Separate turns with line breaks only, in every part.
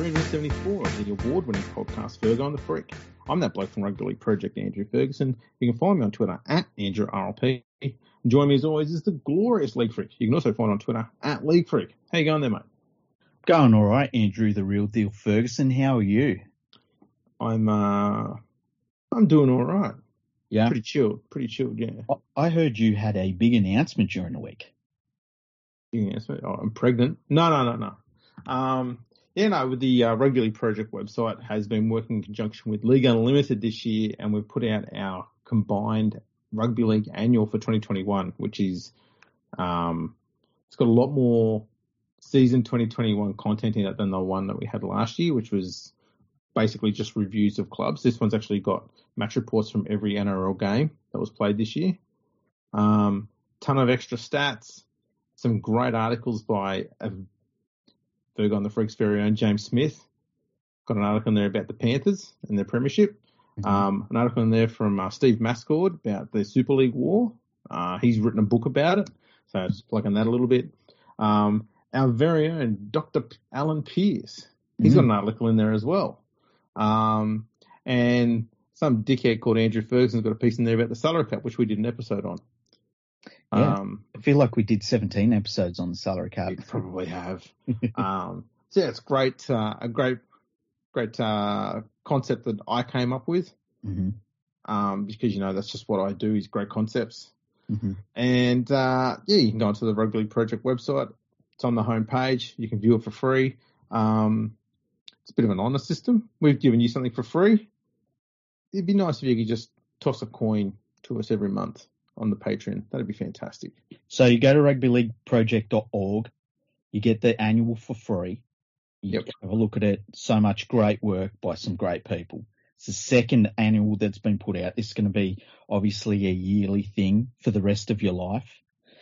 374 of the award winning podcast Fergo and the Freak. I'm that bloke from Rugby League Project, Andrew Ferguson. You can find me on Twitter at AndrewRLP. And join me as always is the glorious League Freak. You can also find on Twitter at League Freak. How you going there, mate?
Going all right, Andrew, the real deal Ferguson. How are you?
I'm uh, I'm doing all right.
Yeah,
pretty chilled, pretty chilled. Yeah.
I heard you had a big announcement during the week.
Yeah, oh, I'm pregnant. No, no, no, no. Um, yeah, no, the uh, Rugby League Project website has been working in conjunction with League Unlimited this year, and we've put out our combined Rugby League annual for 2021, which is um, it's got a lot more season 2021 content in it than the one that we had last year, which was basically just reviews of clubs. This one's actually got match reports from every NRL game that was played this year. Um, ton of extra stats, some great articles by a Fergo and the Freaks very own James Smith. Got an article in there about the Panthers and their premiership. Mm-hmm. Um, an article in there from uh, Steve Mascord about the Super League War. Uh, he's written a book about it, so just plugging that a little bit. Um, our very own Dr. Alan Pearce. He's mm-hmm. got an article in there as well. Um, and some dickhead called Andrew Ferguson's got a piece in there about the Salary Cap, which we did an episode on.
Yeah, um, I feel like we did 17 episodes on the salary cap.
We probably have. um, so yeah, it's great, uh, a great, great uh, concept that I came up with.
Mm-hmm.
Um, because you know that's just what I do is great concepts.
Mm-hmm.
And uh, yeah, you can go onto the Rugby League Project website. It's on the home page. You can view it for free. Um, it's a bit of an honor system. We've given you something for free. It'd be nice if you could just toss a coin to us every month on the Patreon. That'd be fantastic.
So you go to rugbyleagueproject.org, you get the annual for free. You
yep.
have a look at it. So much great work by some great people. It's the second annual that's been put out. This is going to be obviously a yearly thing for the rest of your life.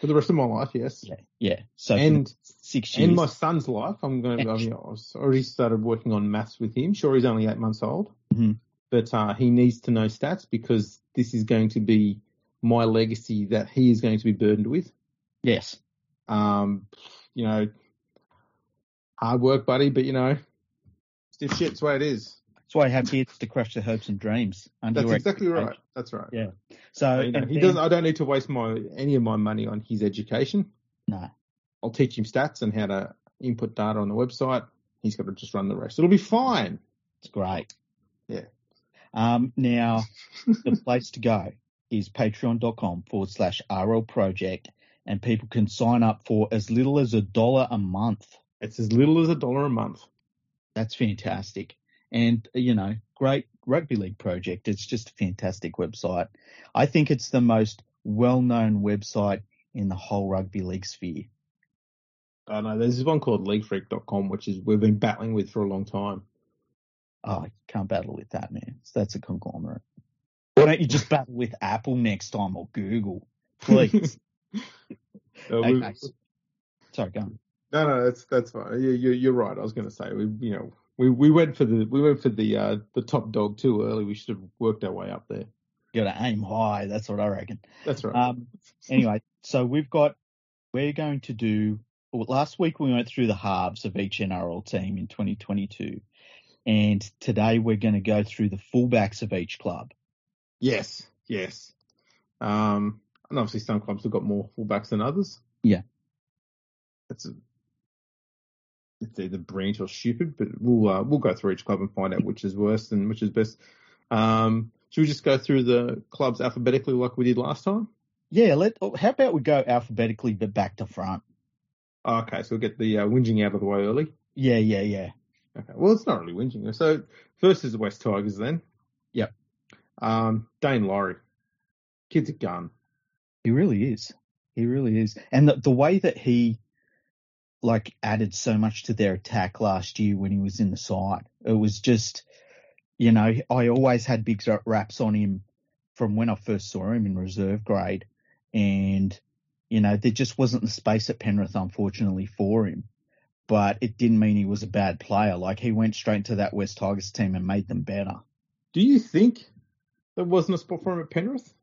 For the rest of my life, yes.
Yeah, yeah. So
and
six years.
In my son's life, I'm going to. I mean, I've already started working on maths with him. Sure, he's only eight months old,
mm-hmm.
but uh, he needs to know stats because this is going to be my legacy that he is going to be burdened with.
Yes.
Um, you know, hard work, buddy, but you know, stiff shit. It's the way it is.
That's why I have kids to crush their hopes and dreams.
That's exactly right. That's right.
Yeah. So
you know, he doesn't. I don't need to waste my any of my money on his education.
No.
I'll teach him stats and how to input data on the website. He's got to just run the rest. It'll be fine.
It's great.
Yeah.
Um, now, the place to go is patreon.com forward slash RL project, and people can sign up for as little as a dollar a month.
It's as little as a dollar a month.
That's fantastic. And, you know, great rugby league project. It's just a fantastic website. I think it's the most well known website in the whole rugby league sphere.
I know there's one called leaguefreak.com, which is we've been battling with for a long time.
Oh, you can't battle with that, man. That's a conglomerate. Why don't you just battle with Apple next time or Google, please? okay. Sorry, go on.
No, no, that's that's fine. You, you, you're right. I was going to say we, you know, we, we went for the we went for the uh, the top dog too early. We should have worked our way up there.
Got to aim high. That's what I reckon.
That's right.
Um, anyway, so we've got we're going to do. Well, last week we went through the halves of each NRL team in 2022, and today we're going to go through the fullbacks of each club.
Yes, yes. Um, and obviously some clubs have got more fullbacks than others.
Yeah.
It's a, it's either brilliant or stupid, but we'll uh, we'll go through each club and find out which is worse and which is best. Um, should we just go through the clubs alphabetically like we did last time?
Yeah. Let. How about we go alphabetically, but back to front?
Okay, so we'll get the uh, whinging out of the way early.
Yeah, yeah, yeah.
Okay. Well, it's not really whinging. So first is the West Tigers then. Um, Daine Laurie, kid's a gun.
He really is. He really is. And the, the way that he like added so much to their attack last year when he was in the side, it was just, you know, I always had big raps on him from when I first saw him in reserve grade, and you know there just wasn't the space at Penrith, unfortunately, for him. But it didn't mean he was a bad player. Like he went straight to that West Tigers team and made them better.
Do you think there wasn't a spot for him at Penrith?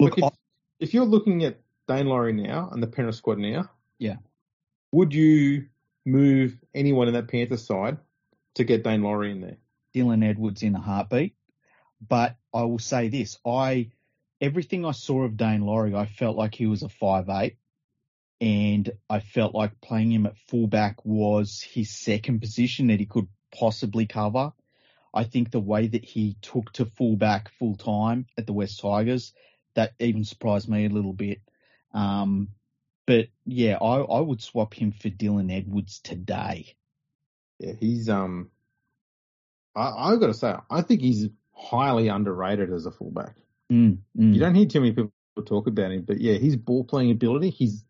Look, like if, I, if, you're looking at Daine Laurie now and the Penrith squad now,
yeah,
would you move anyone in that Panthers side to get Daine Laurie in there.
Dylan Edwards in a heartbeat. But I will say this: I everything I saw of Daine Laurie, I felt like he was a five eight, and I felt like playing him at fullback was his second position that he could possibly cover. I think the way that he took to fullback full time at the West Tigers, that even surprised me a little bit. Um, but yeah, I, I would swap him for Dylan Edwards today.
Yeah, he's um, I I've got to say, I think he's highly underrated as a fullback.
Mm, mm.
You don't hear too many people talk about him, but yeah, his ball playing ability, he's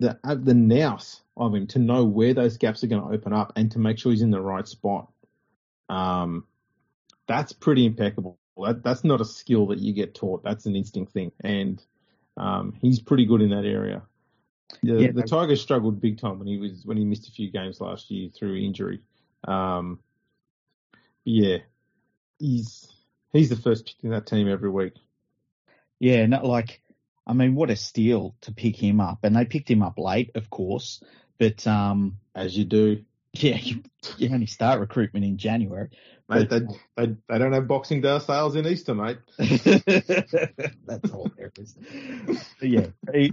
the uh, the nous of him to know where those gaps are going to open up and to make sure he's in the right spot. Um, that's pretty impeccable. That, that's not a skill that you get taught. That's an instinct thing, and um, he's pretty good in that area. The,
Yeah,
the Tigers struggled big time when he was when he missed a few games last year through injury. Um, yeah, he's he's the first pick in that team every week.
Yeah, not like, I mean, what a steal to pick him up. And they picked him up late, of course. But, um,
As you do,
yeah, you, you only start recruitment in January.
mate. They, they they don't have Boxing Day sales in Easter, mate.
That's hilarious. But yeah,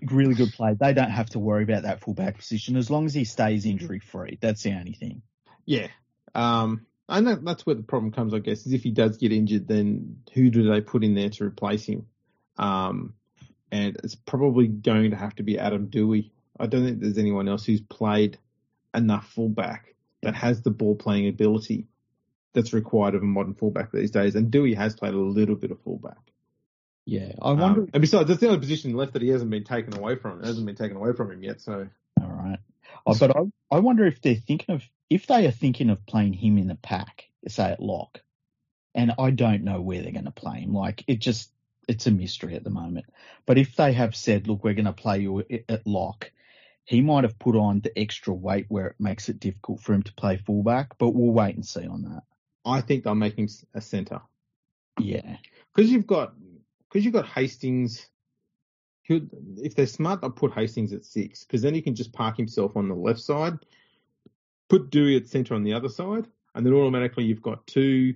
really good play. They don't have to worry about that fullback position as long as he stays injury free. That's the only thing.
Yeah. Um, I know that's where the problem comes, I guess, is if he does get injured, then who do they put in there to replace him? Um, and it's probably going to have to be Adam Doueihi. I don't think there's anyone else who's played enough fullback that has the ball playing ability that's required of a modern fullback these days. And Doueihi has played a little bit of fullback.
Yeah, I wonder.
Um, and besides, that's the only position left that he hasn't been taken away from. It hasn't been taken away from him yet. So
All right. Oh, but I, I wonder if they're thinking of if they are thinking of playing him in the pack, say at lock, and I don't know where they're going to play him. Like it just it's a mystery at the moment. But if they have said, look, we're going to play you at- at lock, he might have put on the extra weight where it makes it difficult for him to play fullback. But we'll wait and see on that.
I think they'll make him a centre.
Yeah,
because you've got because you've got Hastings. If they're smart, they'll put Hastings at six because then he can just park himself on the left side, put Doueihi at centre on the other side, and then automatically you've got two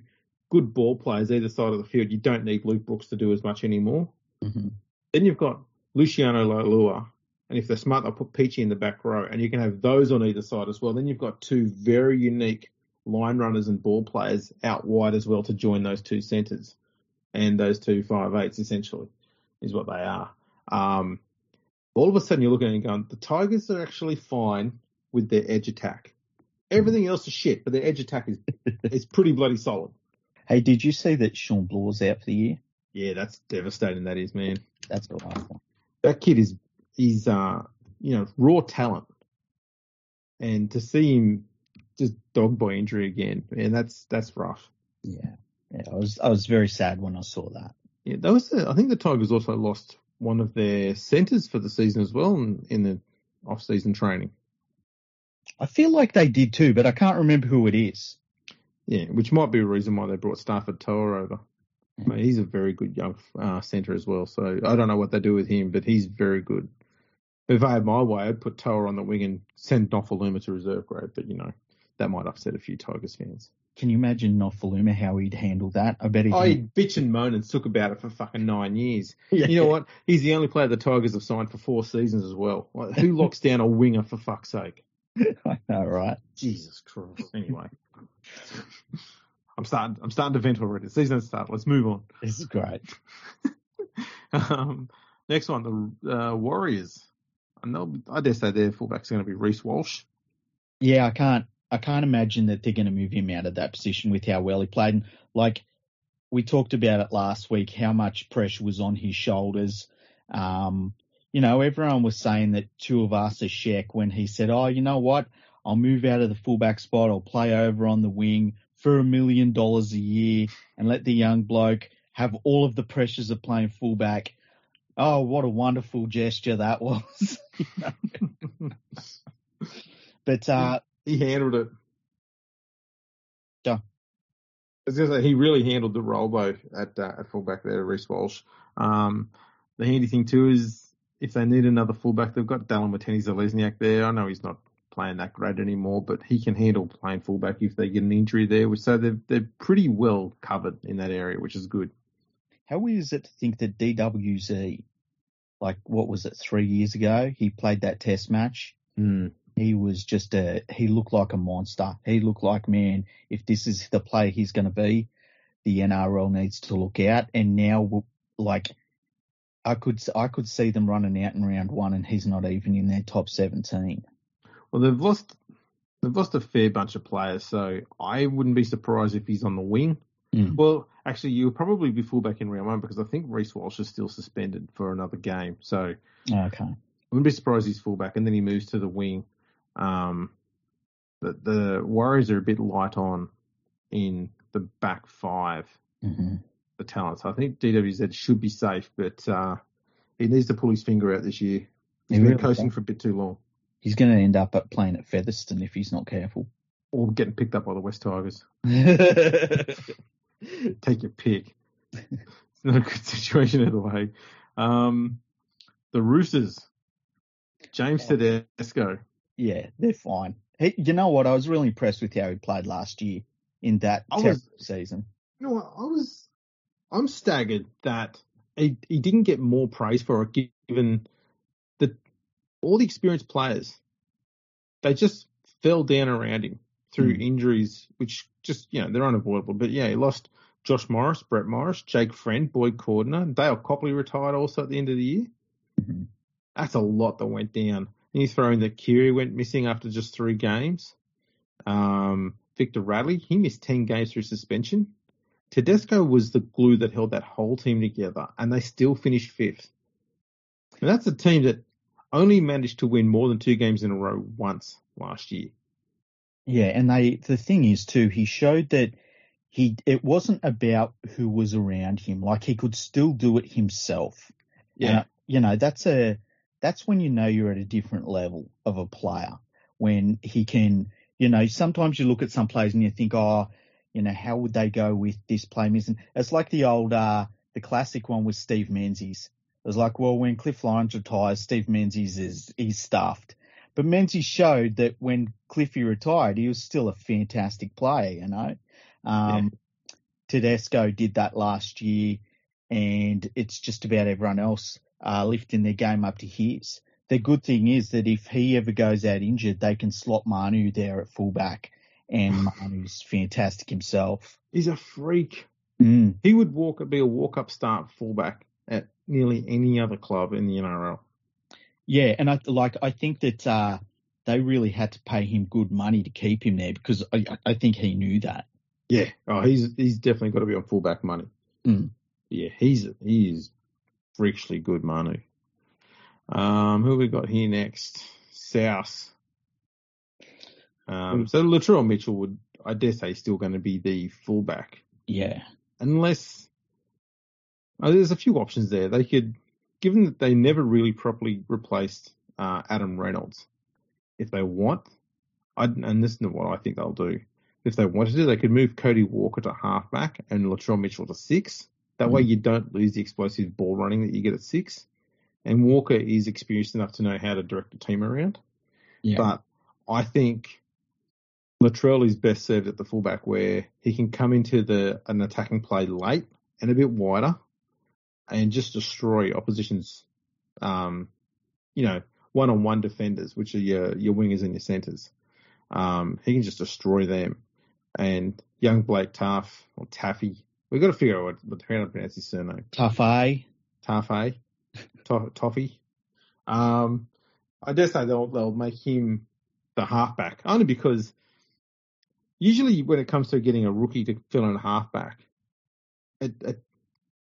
good ball players either side of the field. You don't need Luke Brooks to do as much anymore.
hmm
Then you've got Luciano Leilua, and if they're smart, they'll put Peachy in the back row, and you can have those on either side as well. Then you've got two very unique line runners and ball players out wide as well to join those two centres and those two five eights essentially is what they are. Um, all of a sudden you're looking at it and going, the Tigers are actually fine with their edge attack. Everything else is shit, but their edge attack is is pretty bloody solid.
Hey, did you see that Shawn Blore's out for the year?
Yeah, that's devastating. That is, man.
That's a rough one.
that kid is he's uh you know raw talent, and to see him just dogged by injury again, man, that's that's rough.
Yeah, yeah. I was I was very sad when I saw that.
Yeah, that was. The, I think the Tigers also lost one of their centres for the season as well in, in the off-season training.
I feel like they did too, but I can't remember who it is.
Yeah, which might be a reason why they brought Starford To'a over. Mate, he's a very good young uh, centre as well. So I don't know what they do with him, but he's very good. If I had my way, I'd put Toa on the wing and send Nofoaluma to reserve grade. But you know, that might upset a few Tigers fans.
Can you imagine Nofoaluma how he'd handle that? I bet he.
I bitch and moan and sook about it for fucking nine years.
Yeah.
You know what? He's the only player the Tigers have signed for four seasons as well. Like, who locks down a winger for fuck's sake?
I know, right?
Jesus Christ. Anyway, I'm starting. I'm starting to vent already. The season has started. Let's move on.
This is great.
Um, next one, the uh, Warriors. And they'll, I dare say their fullback's going to be Reece Walsh.
Yeah, I can't. I can't imagine that they're going to move him out of that position with how well he played. And like we talked about it last week, how much pressure was on his shoulders. Um, you know, everyone was saying that Tuivasa-Sheck when he said, "Oh, you know what? I'll move out of the fullback spot. I'll play over on the wing for a million dollars a year and let the young bloke have all of the pressures of playing fullback." Oh, what a wonderful gesture that was. But uh,
He handled it.
Yeah.
He really handled the though at uh, at fullback there, Reece Walsh. Um, the handy thing too is if they need another fullback, they've got Dallin Watene-Zelezniak there. I know he's not playing that great anymore, but he can handle playing fullback if they get an injury there. So they're they're pretty well covered in that area, which is good.
How weird is it to think that DWZ, like what was it, three years ago, he played that test match.
Mm.
He was just a, he looked like a monster. He looked like, man, if this is the player he's going to be, the NRL needs to look out. And now, like, I could, I could see them running out in round one and he's not even in their top 17.
Well, they've lost, they've lost a fair bunch of players, so I wouldn't be surprised if he's on the wing.
Mm.
Well, actually, you'll probably be fullback in round one because I think Reece Walsh is still suspended for another game. So
Okay.
I wouldn't be surprised he's fullback, and then he moves to the wing. Um, the, the Warriors are a bit light on in the back five,
hmm
the talent. So I think DWZ should be safe, but uh, he needs to pull his finger out this year. He's
He
been
really
coasting
does.
for a bit too long,
He's going to end up at playing at Featherstone if he's not careful.
or getting picked up by the West Tigers. Take your pick. it's not a good situation either way. Um, the Roosters, James
Oh.
Tedesco.
Yeah, they're fine. He, you know what? I was really impressed with how he played last year in that
was-
season.
You know what? I was, I'm staggered that he, he didn't get more praise for it, given that all the experienced players, they just fell down around him through
Hmm.
injuries, which just, you know, they're unavoidable. But yeah, he lost Josh Morris, Brett Morris, Jake Friend, Boyd Cordner, Dale Copley retired also at the end of the year.
Mhm.
That's a lot that went down. And you throw in that Keary went missing after just three games. Um, Victor Radley, he missed 10 games through suspension. Tedesco was the glue that held that whole team together, and they still finished fifth. And that's a team that only managed to win more than two games in a row once last year.
Yeah, and they the thing is too, he showed that he it wasn't about who was around him. Like he could still do it himself. And, uh, you know, that's a that's when you know you're at a different level of a player. When he can, you know, sometimes you look at some players and you think, oh, you know, how would they go with this play missing? It's like the old uh the classic one with Steve Menzies. It was like, well, when Cliff Lyons retires, Steve Menzies is he's stuffed. But Menzies showed that when Cliffy retired, he was still a fantastic player, you know. Um, Tedesco did that last year, and it's just about everyone else uh, lifting their game up to his. The good thing is that if he ever goes out injured, they can slot Manu there at fullback, and Manu's fantastic himself.
He's a freak.
Mm,
He would walk be a walk up start fullback at nearly any other club in the NRL.
Yeah, and I like I think that uh, they really had to pay him good money to keep him there because I, I think he knew that.
Yeah. Oh, he's he's definitely got to be on fullback money.
Mm.
Yeah, he's he's freakishly good, Manu. Um, who we got here next? South. Um, so Latrell Mitchell would, I dare say, still going to be the fullback,
Yeah,
unless oh, there's a few options there. They could, given that they never really properly replaced uh, Adam Reynolds, if they want, I, and this is what I think they'll do. If they wanted to, they could move Cody Walker to halfback and Latrell Mitchell to six. That way, you don't lose the explosive ball running that you get at six. And Walker is experienced enough to know how to direct a team around.
yeah,
But I think Latrell is best served at the fullback where he can come into the an attacking play late and a bit wider and just destroy opposition's um you know, one on one defenders, which are your your wingers and your centres. Um he can just destroy them. And young Blake Taff or Taffy. We've got to figure out what, what how to pronounce his surname. Taffy. Taffy. Toffee. Um, I dare say they'll they'll make him the halfback only because usually when it comes to getting a rookie to fill in a halfback, it, it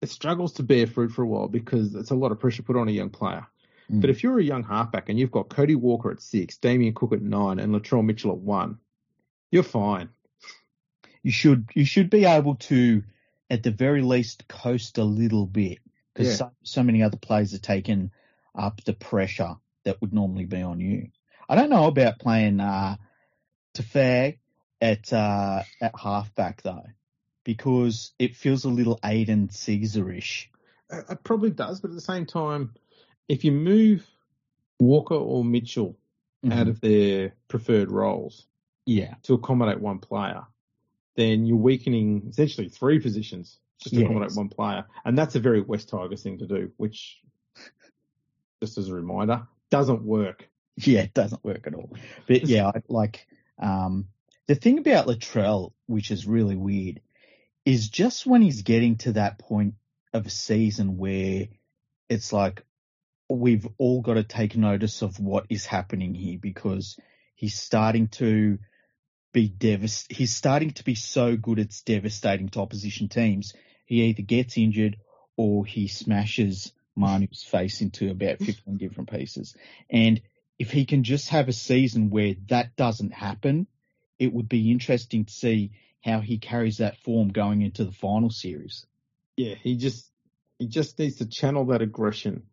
it struggles to bear fruit for a while because it's a lot of pressure put on a young player.
Mm.
But if you're a young halfback and you've got Cody Walker at six, Damien Cook at nine, and Latrell Mitchell at one, you're fine.
you should you should be able to at the very least coast a little bit because
Yeah.
so, so many other players are taking up the pressure that would normally be on you. I don't know about playing uh Tafag at uh at halfback though because it feels a little Aiden Caesarish.
It it probably does, but at the same time, if you move Walker or Mitchell out
Mhm.
of their preferred roles
yeah,
to accommodate one player, then you're weakening essentially three positions just to
Yes.
accommodate one player. And that's a very West Tigers thing to do, which, just as a reminder, doesn't work.
yeah, it doesn't work at all. But yeah, like um, the thing about Latrell, which is really weird, is just when he's getting to that point of a season where it's like we've all got to take notice of what is happening here because he's starting to be devast- he's starting to be so good it's devastating to opposition teams. He either gets injured or he smashes Manu's face into about 15 different pieces. And if he can just have a season where that doesn't happen, it would be interesting to see how he carries that form going into the final series.
Yeah, he just he just needs to channel that aggression,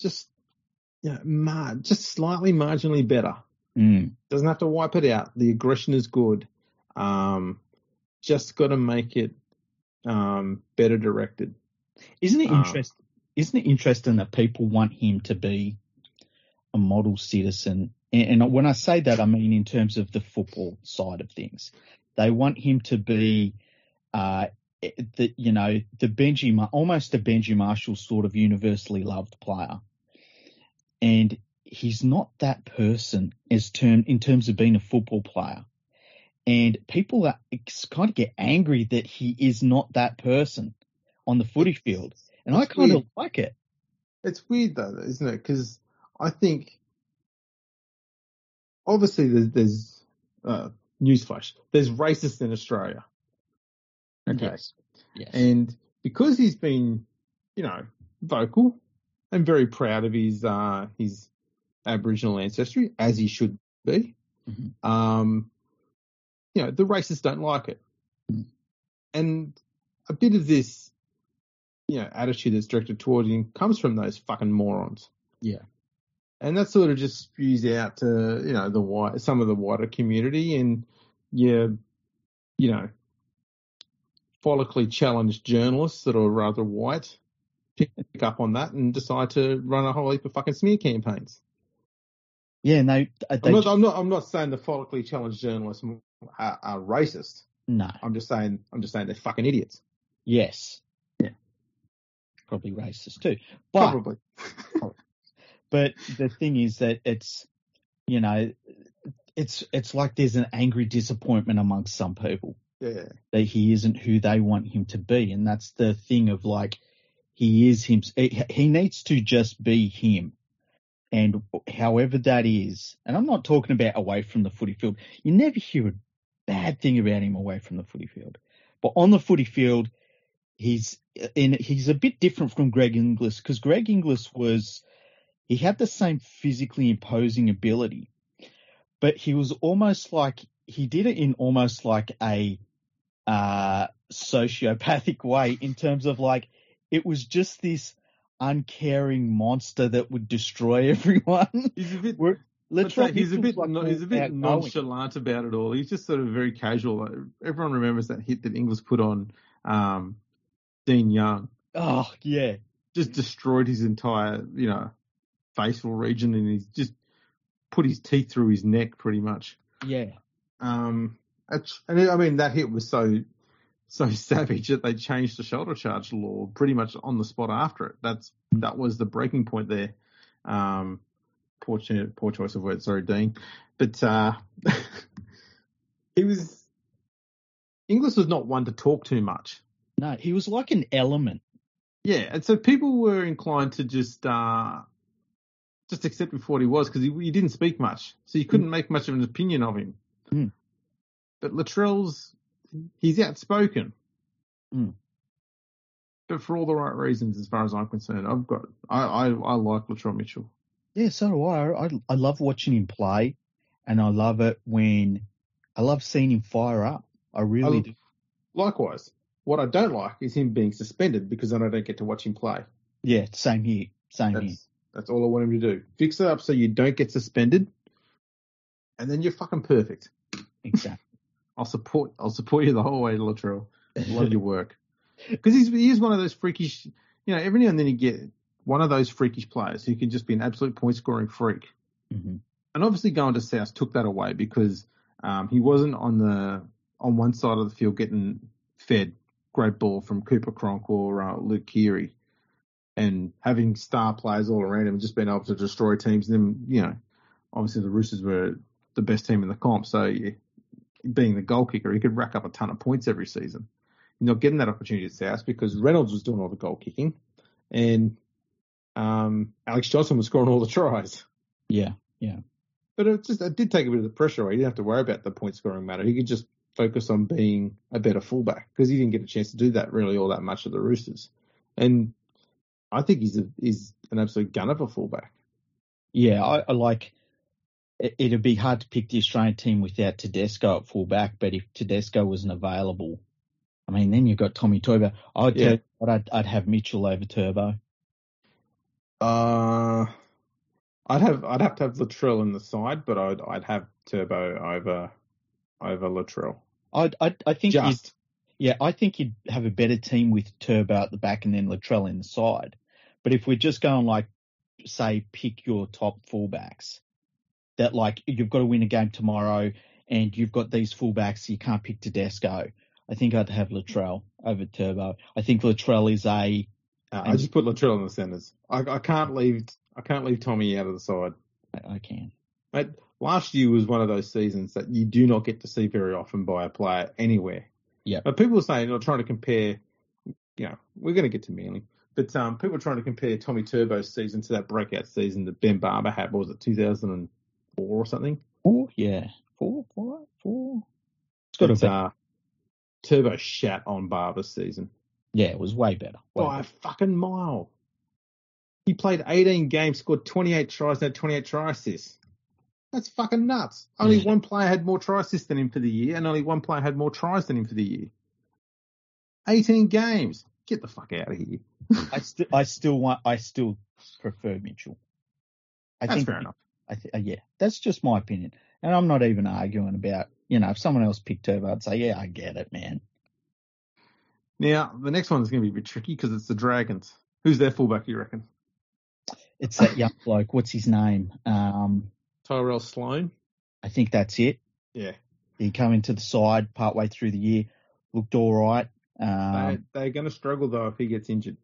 just you know, mar- just slightly marginally better.
Mm.
Doesn't have to wipe it out. The aggression is good. Um, just got to make it um, better directed.
Isn't it interesting? Isn't it interesting that people want him to be a model citizen? And, and when I say that, I mean in terms of the football side of things. They want him to be, uh, the you know the Benji, almost a Benji Marshall sort of universally loved player, and he's not that person as term in terms of being a football player. And people are, kind of get angry that he is not that person on the footy field. And I
It's
kind of like it.
It's weird though, isn't it? Because I think obviously there's, there's uh, newsflash. There's racists in Australia. Okay.
Yes. Yes.
And because he's been, you know, vocal and very proud of his uh, his Aboriginal ancestry, as he should be,
Mhm.
um, you know, the racists don't like it.
Mm.
And a bit of this, you know, attitude that's directed toward him comes from those fucking morons.
Yeah.
And that sort of just spews out to, you know, the white, some of the wider community and, yeah, you know, follically challenged journalists that are rather white pick up on that and decide to run a whole heap of fucking smear campaigns.
yeah, no, uh, they,
I'm not, I'm not, I'm not saying the follically challenged journalists are, are racist.
no,
I'm just saying, I'm just saying they're fucking idiots.
yes.
Yeah.
Probably racist too. But,
Probably.
Oh, but the thing is that it's, you know, it's, it's like there's an angry disappointment amongst some people.
Yeah.
that he isn't who they want him to be. And that's the thing of like, he is him. He needs to just be him. And however that is, and I'm not talking about away from the footy field. You never hear a bad thing about him away from the footy field, but on the footy field, he's in, he's a bit different from Greg Inglis because Greg Inglis was, he had the same physically imposing ability, but he was almost like, he did it in almost like a, uh, sociopathic way in terms of like it was just this uncaring monster that would destroy everyone.
He's a bit, say he's a bit,
like
no, he's a bit nonchalant about it all. He's just sort of very casual. Everyone remembers that hit that Inglis put on um, Dean Young.
Oh yeah,
Just destroyed his entire, you know, facial region, and he's just put his teeth through his neck, pretty much.
yeah,
Um, and I mean that hit was so so savage that they changed the shoulder charge law pretty much on the spot after it. That's that was the breaking point there. Um, poor poor choice of words, sorry, Dean. But uh, he was Inglis was not one to talk too much.
no, he was like an element.
Yeah, and so people were inclined to just uh, just accept him for what he was because he, he didn't speak much, so you couldn't make much of an opinion of him.
Mm.
But Latrell's he's outspoken,
Mm.
but for all the right reasons, as far as I'm concerned. I've got I I, I like Latrell Mitchell.
Yeah, so do I. I. I love watching him play, and I love it when I love seeing him fire up. I really
I-
do.
Likewise, what I don't like is him being suspended because then I don't get to watch him play.
Yeah, same here. Same here.
That's all I want him to do. Fix it up so you don't get suspended, and then you're fucking perfect.
Exactly.
I'll support. I'll support you the whole way, Latrell. Love your work because he's he is one of those freakish. You know, every now and then you get one of those freakish players who can just be an absolute point scoring freak.
hmm
and obviously going to South took that away because um, he wasn't on the on one side of the field getting fed great ball from Cooper Cronk or uh, Luke Keary, and having star players all around him and just being able to destroy teams. And then you know, obviously the Roosters were the best team in the comp, so yeah, being the goal kicker, he could rack up a ton of points every season. You're not getting that opportunity at South because Reynolds was doing all the goal kicking, and um, Alex Johnson was scoring all the tries.
Yeah, yeah.
But it just it did take a bit of the pressure away. He didn't have to worry about the point scoring matter. He could just focus on being a better fullback because he didn't get a chance to do that really all that much at the Roosters. And I think he's a, he's an absolute gunner for fullback.
Yeah, I, I like. It, it'd be hard to pick the Australian team without Tedesco at fullback, but if Tedesco wasn't available, I mean, then you've got Tommy Turbo. I'd
Yeah.
what, I'd, I'd have Mitchell over Turbo.
Uh, I'd have I'd have to have Latrell in the side, but I'd I'd have Turbo over over Latrell.
I'd, I'd, I think
Just
yeah, I think you'd have a better team with Turbo at the back and then Latrell in the side. But if we're just going like, say, pick your top fullbacks, that like you've got to win a game tomorrow and you've got these fullbacks, you can't pick Tedesco. I think I'd have Latrell over Turbo. I think Latrell is a
uh, I just put Latrell in the centres. I, I can't leave I can't leave Tommy out of the side.
I I can.
Mate, last year was one of those seasons that you do not get to see very often by a player anywhere.
Yeah.
But people are saying, they're trying to compare, you know, we're going to get to Manly, but um, people are trying to compare Tommy Turbo's season to that breakout season that Ben Barba had. What was it, 2004 or something?
Four, yeah, four, four, four. It's got to be.
uh, Turbo shat on Barba's season
Yeah, it was way better. Way
by a fucking mile. He played 18 games, scored 28 tries, and had 28 try assists. That's fucking nuts. Only one player had more try assists than him for the year, and only one player had more tries than him for the year. 18 games. Get the fuck out of here.
I still, I still want, I still prefer Mitchell. I
That's
think,
fair enough.
I th- uh, yeah, that's just my opinion, and I'm not even arguing about, you know, if someone else picked Turbo, I'd say, yeah, I get it, man.
Now, the next one is going to be a bit tricky because it's the Dragons. Who's their fullback, you reckon?
It's that young bloke. What's his name? Um,
Tyrell Sloan?
I think that's it.
Yeah.
He come into the side partway through the year, looked all right.
they,
Um,
they're going to struggle, though, if he gets injured.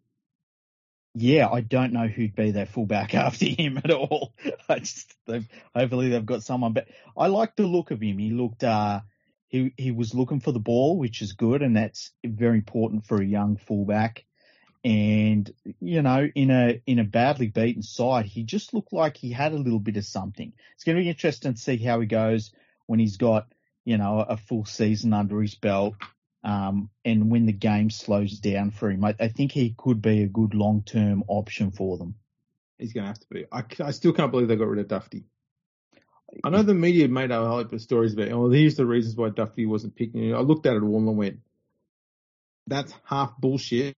yeah, I don't know who'd be their fullback after him at all. I just, they've, hopefully they've got someone, but I like the look of him. He looked, uh, he, he was looking for the ball, which is good, and that's very important for a young fullback. And, you know, in a, in a badly beaten side, he just looked like he had a little bit of something. It's going to be interesting to see how he goes when he's got, you know, a full season under his belt. Um, and when the game slows down for him, I, I think he could be a good long term option for them.
He's going to have to be. I, I still can't believe they got rid of Dufty. I know the media made a whole heap of stories about, oh, here's the reasons why Dufty wasn't picking. I looked at it all and went, that's half bullshit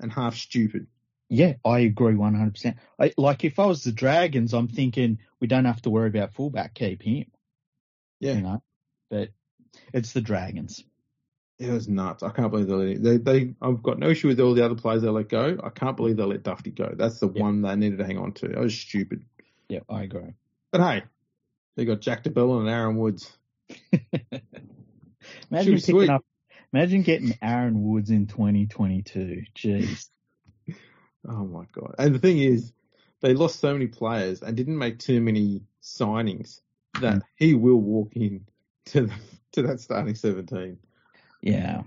and half stupid.
Yeah, I agree 100%. I, like if I was the Dragons, I'm thinking we don't have to worry about fullback, keep him,
Yeah,
you know, but it's the Dragons.
it was nuts. I can't believe they, let it- they, they, I've got no issue with all the other players they let go. I can't believe they let Dufty go. That's the
Yeah.
one they needed to hang on to. That was stupid.
Yeah, I agree.
But hey, they got Jack de Belin and Aaron Woods.
imagine picking
sweet.
up, imagine getting Aaron Woods in 2022. Jeez.
Oh my god! And the thing is, they lost so many players and didn't make too many signings that
Mm.
he will walk in to the, to that starting seventeen.
Yeah.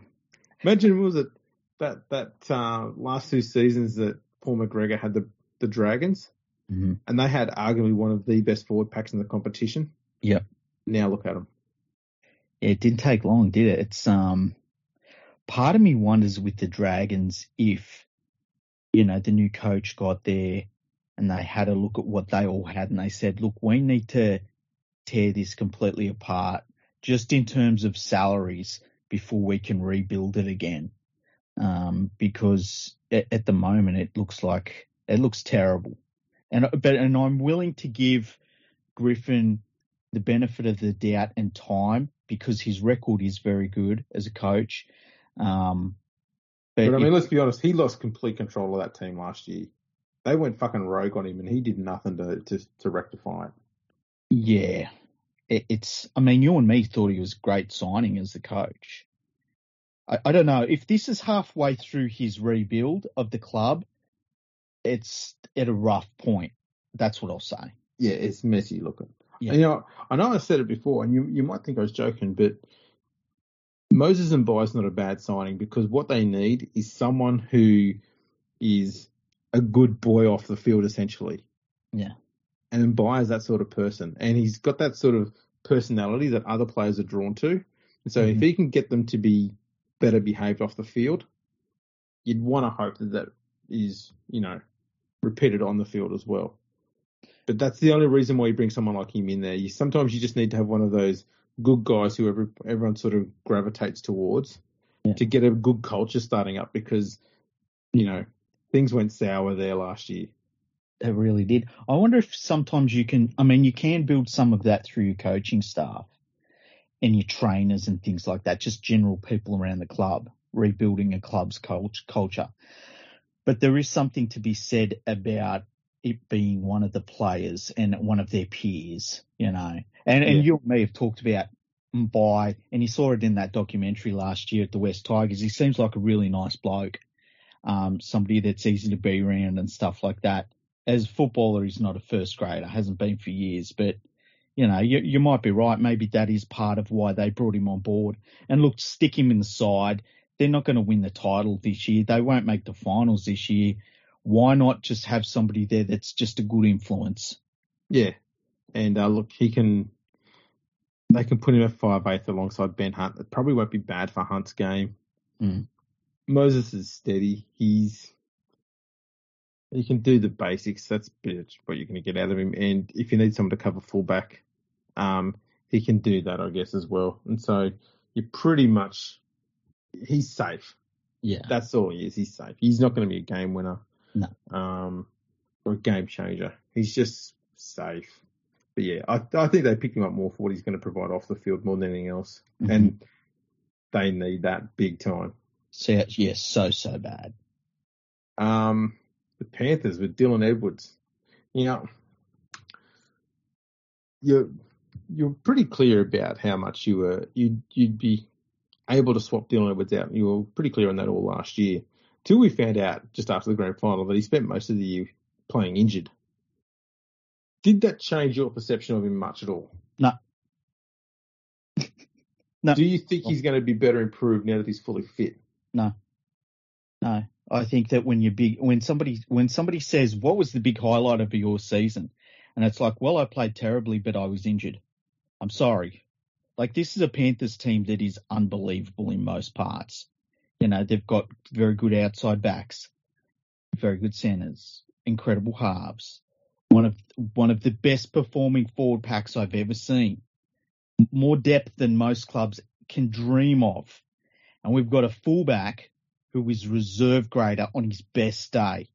Imagine was it that that uh, last two seasons that Paul McGregor had the the Dragons
hmm
and they had arguably one of the best forward packs in the competition.
Yep.
Now look at them.
It didn't take long, did it? It's um part of me wonders with the Dragons if you know the new coach got there and they had a look at what they all had and they said, look, we need to tear this completely apart just in terms of salaries before we can rebuild it again. Um, because at, at the moment it looks like it looks terrible. And but and I'm willing to give Griffin the benefit of the doubt and time because his record is very good as a coach. Um, but,
But I
if-
mean, let's be honest. He lost complete control of that team last year. They went fucking rogue on him, and he did nothing to to, to rectify it.
Yeah, it, it's. I mean, you and me thought he was great signing as the coach. I, I don't know if this is halfway through his rebuild of the club. It's at a rough point. That's what I'll say.
Yeah, it's messy looking.
Yeah.
And, you know, I know I said it before, and you you might think I was joking, but Moses Mbye is not a bad signing because what they need is someone who is a good boy off the field, essentially.
Yeah.
And Mbye is that sort of person, and he's got that sort of personality that other players are drawn to. And so,
Mhm.
if he can get them to be better behaved off the field, you'd want to hope that that is, you know, repeated on the field as well. But that's the only reason why you bring someone like him in there. You sometimes you just need to have one of those good guys who every, everyone sort of gravitates towards
Yeah.
to get a good culture starting up because you know things went sour there last year.
It really did. I wonder if sometimes you can, I mean, you can build some of that through your coaching staff and your trainers and things like that, just general people around the club, rebuilding a club's culture. But there is something to be said about it being one of the players and one of their peers, you know. And, and
Yeah.
you and me have talked about Mbye, and you saw it in that documentary last year at the West Tigers. He seems like a really nice bloke, um, somebody that's easy to be around and stuff like that as a footballer, he's not a first grader, hasn't been for years, but you know, you, you might be right. Maybe that is part of why they brought him on board. And look, stick him in the side. They're not going to win the title this year. They won't make the finals this year. Why not just have somebody there that's just a good influence?
Yeah, and uh, look, he can. They can put him at five eighth alongside Ben Hunt. It probably won't be bad for Hunt's game.
Mm.
Moses is steady. He's he can do the basics. That's what you're going to get out of him. And if you need someone to cover fullback, um, he can do that, I guess, as well. And so you're pretty much he's safe.
Yeah.
That's all he is. He's safe. He's not going to be a game winner.
No.
Um, or a game changer. He's just safe. But yeah, I, I think they picked him up more for what he's going to provide off the field more than anything else.
Mhm.
And they need that big time.
So, yes, so, so bad.
Um, the Panthers with Dylan Edwards. You know, you're you're pretty clear about how much you were you'd you'd be able to swap Dylan Edwards out. You were pretty clear on that all last year. Till we found out just after the grand final that he spent most of the year playing injured. Did that change your perception of him much at all?
No. No.
Do you think he's going to be better improved now that he's fully fit?
No. No. I think that when you're big, when somebody, when somebody says, what was the big highlight of your season? And it's like, well, I played terribly, but I was injured. I'm sorry. Like this is a Panthers team that is unbelievable in most parts. You know, they've got very good outside backs, very good centers, incredible halves. One of, one of the best performing forward packs I've ever seen. More depth than most clubs can dream of. And we've got a fullback who is reserve grader on his best day.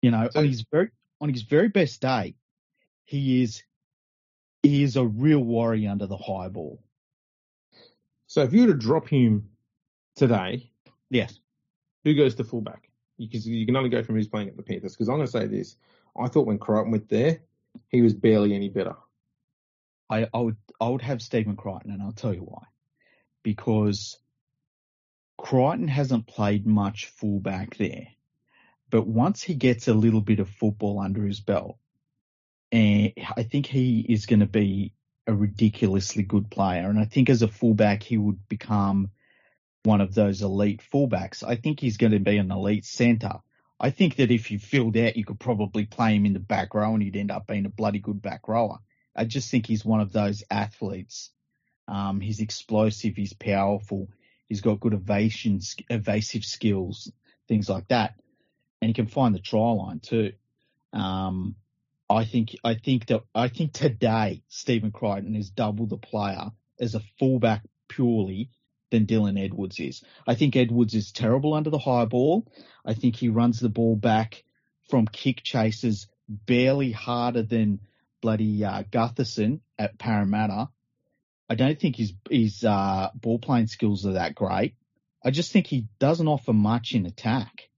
You know,
So-
on his very on his very best day, he is he is a real worry under the high ball.
So if you were to drop him today,
Yes.
who goes to fullback? Because you can only go from who's playing at the Panthers. Because I'm going to say this: I thought when Crichton went there, he was barely any better.
I, I would I would have Stephen Crichton and I'll tell you why. Because Crichton hasn't played much fullback there. But once he gets a little bit of football under his belt, and I think he is going to be a ridiculously good player. And I think as a fullback, he would become one of those elite fullbacks. I think he's going to be an elite centre. I think that if you filled out, you could probably play him in the back row and he'd end up being a bloody good back rower. I just think he's one of those athletes. Um, he's explosive, he's powerful, he's got good evasion, evasive skills, things like that, and he can find the try line too. Um, I think I think that I think today Stephen Crichton is double the player as a fullback purely than Dylan Edwards is. I think Edwards is terrible under the high ball. I think he runs the ball back from kick chases barely harder than bloody uh, Gutherson at Parramatta. I don't think his his uh, ball playing skills are that great. I just think he doesn't offer much in attack.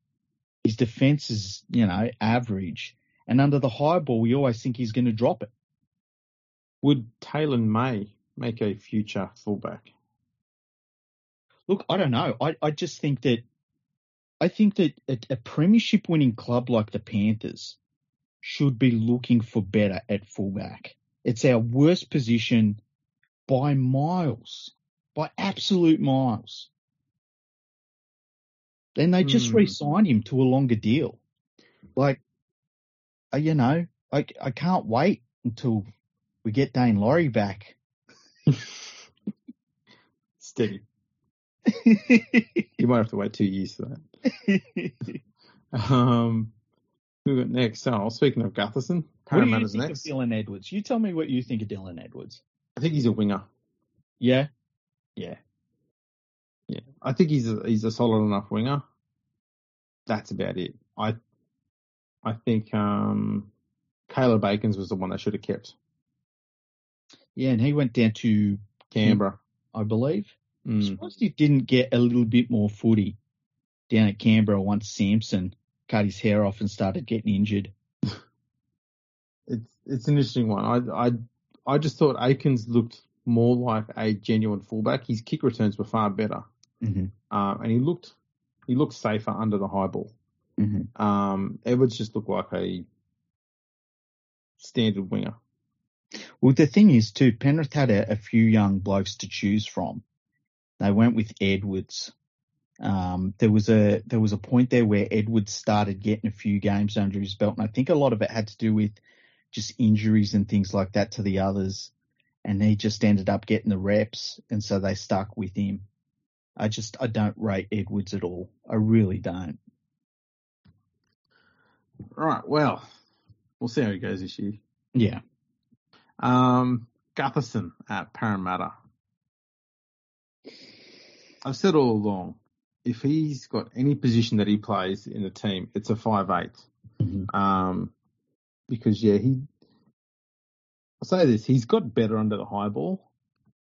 His defense is, you know, average. And under the high ball, we always think he's going to drop it.
would Taylor May make a future fullback?
Look, I don't know. I, I just think that I think that a, a premiership winning club like the Panthers should be looking for better at fullback. It's our worst position by miles, by absolute miles. Then they just
Hmm.
re-signed him to a longer deal. Like, uh, you know, I I can't wait until we get Daine Laurie back.
Steady. You might have to wait two years for that. Um, who got next? Oh, speaking of Gutherson,
what do you
Parramatta's
think
next.
of Dylan Edwards? You tell me what you think of Dylan Edwards.
I think he's a winger.
Yeah,
Yeah, yeah. I think he's a, he's a solid enough winger. That's about it. I I think um, Caleb Aekins was the one they should have kept.
yeah, and he went down to
Canberra.
I believe.
Mm.
Surprised he didn't get a little bit more footy down at Canberra once Sampson cut his hair off and started getting injured.
It's it's an interesting one. I I I just thought Aekins looked more like a genuine fullback. His kick returns were far better,
Mm-hmm.
um, and he looked he looked safer under the high ball.
Mm-hmm.
Um, Edwards just looked like a standard winger.
Well, the thing is, too, Penrith had a, a few young blokes to choose from. They went with Edwards. Um, there was a there was a point there where Edwards started getting a few games under his belt, and I think a lot of it had to do with just injuries and things like that to the others, and he just ended up getting the reps, and so they stuck with him. I just I don't rate Edwards at all. I really don't.
Right. Well, we'll see how he goes this year.
Yeah.
Um, Gutherson at Parramatta. I've said all along, if he's got any position that he plays in the team, it's a five eight.
Mhm.
Um, because yeah, he. I'll say this: he's got better under the high ball,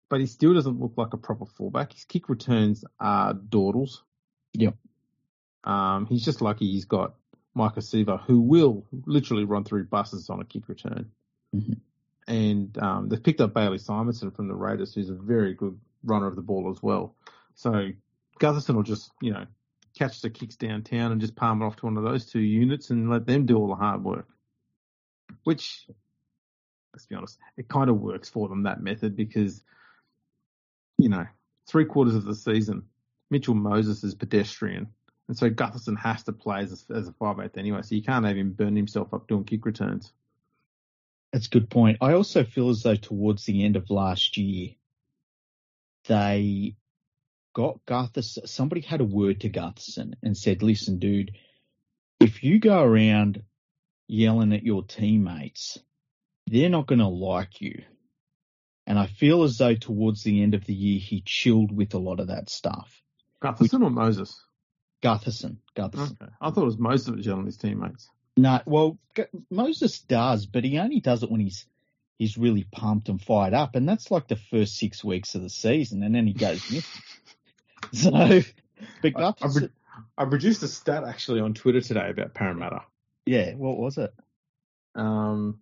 but he still doesn't look like a proper fullback. His kick returns are dawdles.
Yep.
Um, he's just lucky he's got Maika Sivo, who will literally run through buses on a kick return.
Mhm.
And um, they've picked up Bailey Simonsson from the Raiders, who's a very good runner of the ball as well. So Gutherson will just, you know, catch the kicks downtown and just palm it off to one of those two units and let them do all the hard work. Which, let's be honest, it kind of works for them, that method, because, you know, three quarters of the season, Mitchell Moses is pedestrian. And so Gutherson has to play as a, as a 5'8 anyway, so you can't have him burn himself up doing kick returns.
That's a good point. I also feel as though towards the end of last year, they got Gutherson. Somebody had a word to Gutherson and said, "Listen, dude, if you go around yelling at your teammates, they're not going to like you." And I feel as though towards the end of the year, he chilled with a lot of that stuff.
Gutherson or Moses?
Gutherson, Gutherson.
Okay. I thought it was Moses that was yelling at his teammates.
No, well, G- Moses does, but he only does it when he's he's really pumped and fired up, and that's like the first six weeks of the season, and then he goes missing. So, but
I, I, pro- I produced a stat actually on Twitter today about Parramatta.
yeah, what was it?
Um,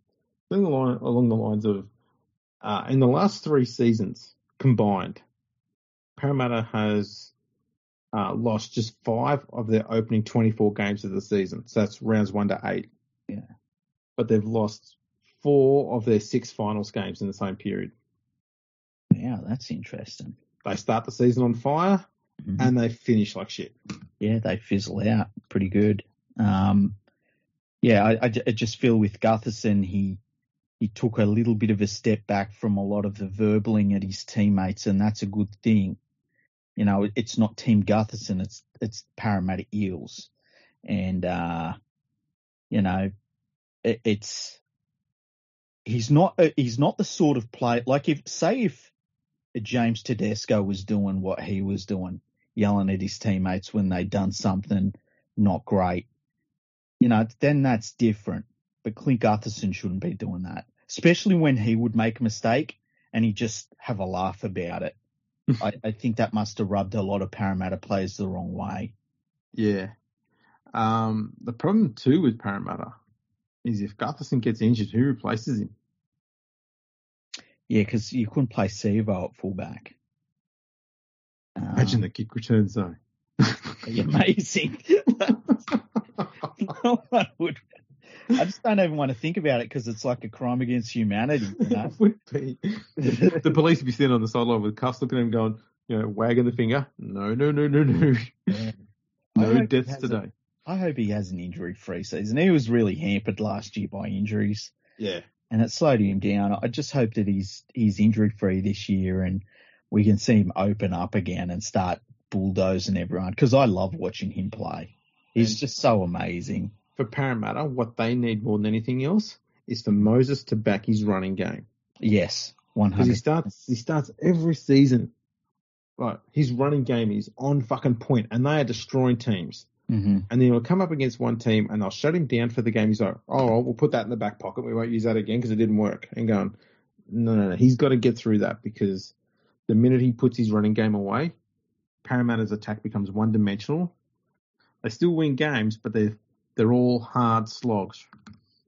along the, line, along the lines of, uh, in the last three seasons combined, Parramatta has uh, lost just five of their opening 24 games of the season. So that's rounds one to eight.
Yeah.
But they've lost four of their six finals games in the same period.
Yeah, that's interesting.
They start the season on fire
Mhm.
and they finish like shit.
yeah, they fizzle out pretty good. Um, yeah, I, I I just feel with Gutherson, he he took a little bit of a step back from a lot of the verbaling at his teammates, and that's a good thing. You know, it's not Team Gutherson, it's it's Parramatta Eels, and uh, you know, it, it's he's not he's not the sort of play like if say if James Tedesco was doing what he was doing, yelling at his teammates when they'd done something not great, you know, then that's different. But Clint Gutherson shouldn't be doing that, especially when he would make a mistake and he'd just have a laugh about it. I, I think that must have rubbed a lot of Parramatta players the wrong way.
Yeah. Um, the problem too with Parramatta is if Gutherson gets injured, who replaces him?
Yeah, because you couldn't play Sivo at fullback.
Imagine um, the kick returns though.
amazing. no one would. I just don't even want to think about it because it's like a crime against humanity. You know?
would be. the police would be sitting on the sideline with cuffs looking at him going, you know, wagging the finger. No, no, no, no, no.
Yeah.
No deaths today.
A, I hope he has an injury-free season. He was really hampered last year by injuries,
Yeah.
and it slowed him down. I just hope that he's he's injury-free this year, and we can see him open up again and start bulldozing everyone. Because I love watching him play. He's
And-
just so amazing.
For Parramatta, what they need more than anything else is for Moses to back his running game.
Yes, one
Because he starts, he starts every season. Right, his running game is on fucking point, and they are destroying teams.
Mm-hmm.
And then he'll come up against one team, and they'll shut him down for the game. He's like, "Oh, we'll put that in the back pocket. We won't use that again because it didn't work." And going, "No, no, no. He's got to get through that because the minute he puts his running game away, Parramatta's attack becomes one dimensional. They still win games, but they're they're all hard slogs.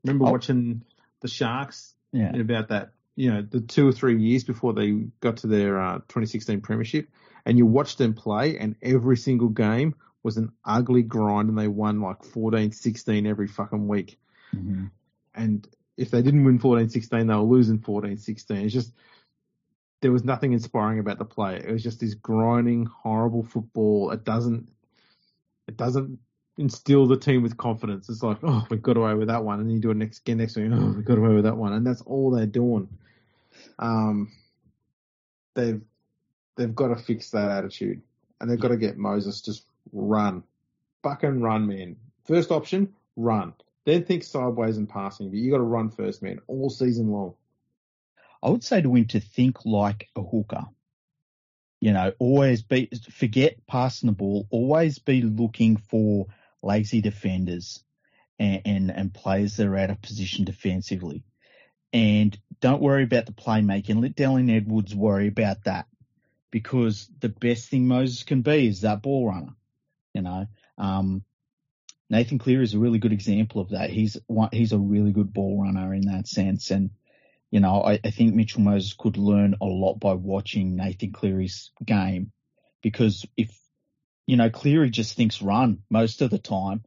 Remember
Oh.
watching the Sharks
Yeah.
about that, you know, the two or three years before they got to their uh, 2016 premiership, and you watched them play, and every single game was an ugly grind, and they won like 14, 16 every fucking week.
hmm
And if they didn't win 14, 16, they were losing 14, 16. It's just there was nothing inspiring about the play. It was just this grinding, horrible football. It doesn't, it doesn't instill the team with confidence. It's like, oh, we got away with that one, and then you do it next again next week. Oh, we got away with that one, and that's all they're doing. Um, they've they've got to fix that attitude, and they've got to get Moses just run, buck and run, man. First option, run. Then think sideways and passing, but you got to run first, man, all season long.
I would say to him to think like a hooker. You know, always be forget passing the ball. Always be looking for lazy defenders and, and and players that are out of position defensively. And don't worry about the playmaking. Let Dylan Edwards worry about that because the best thing Moses can be is that ball runner. You know, um, Nathan Cleary is a really good example of that. He's he's a really good ball runner in that sense, and you know, I, I think Mitchell Moses could learn a lot by watching Nathan Cleary's game because if, you know, Cleary just thinks run most of the time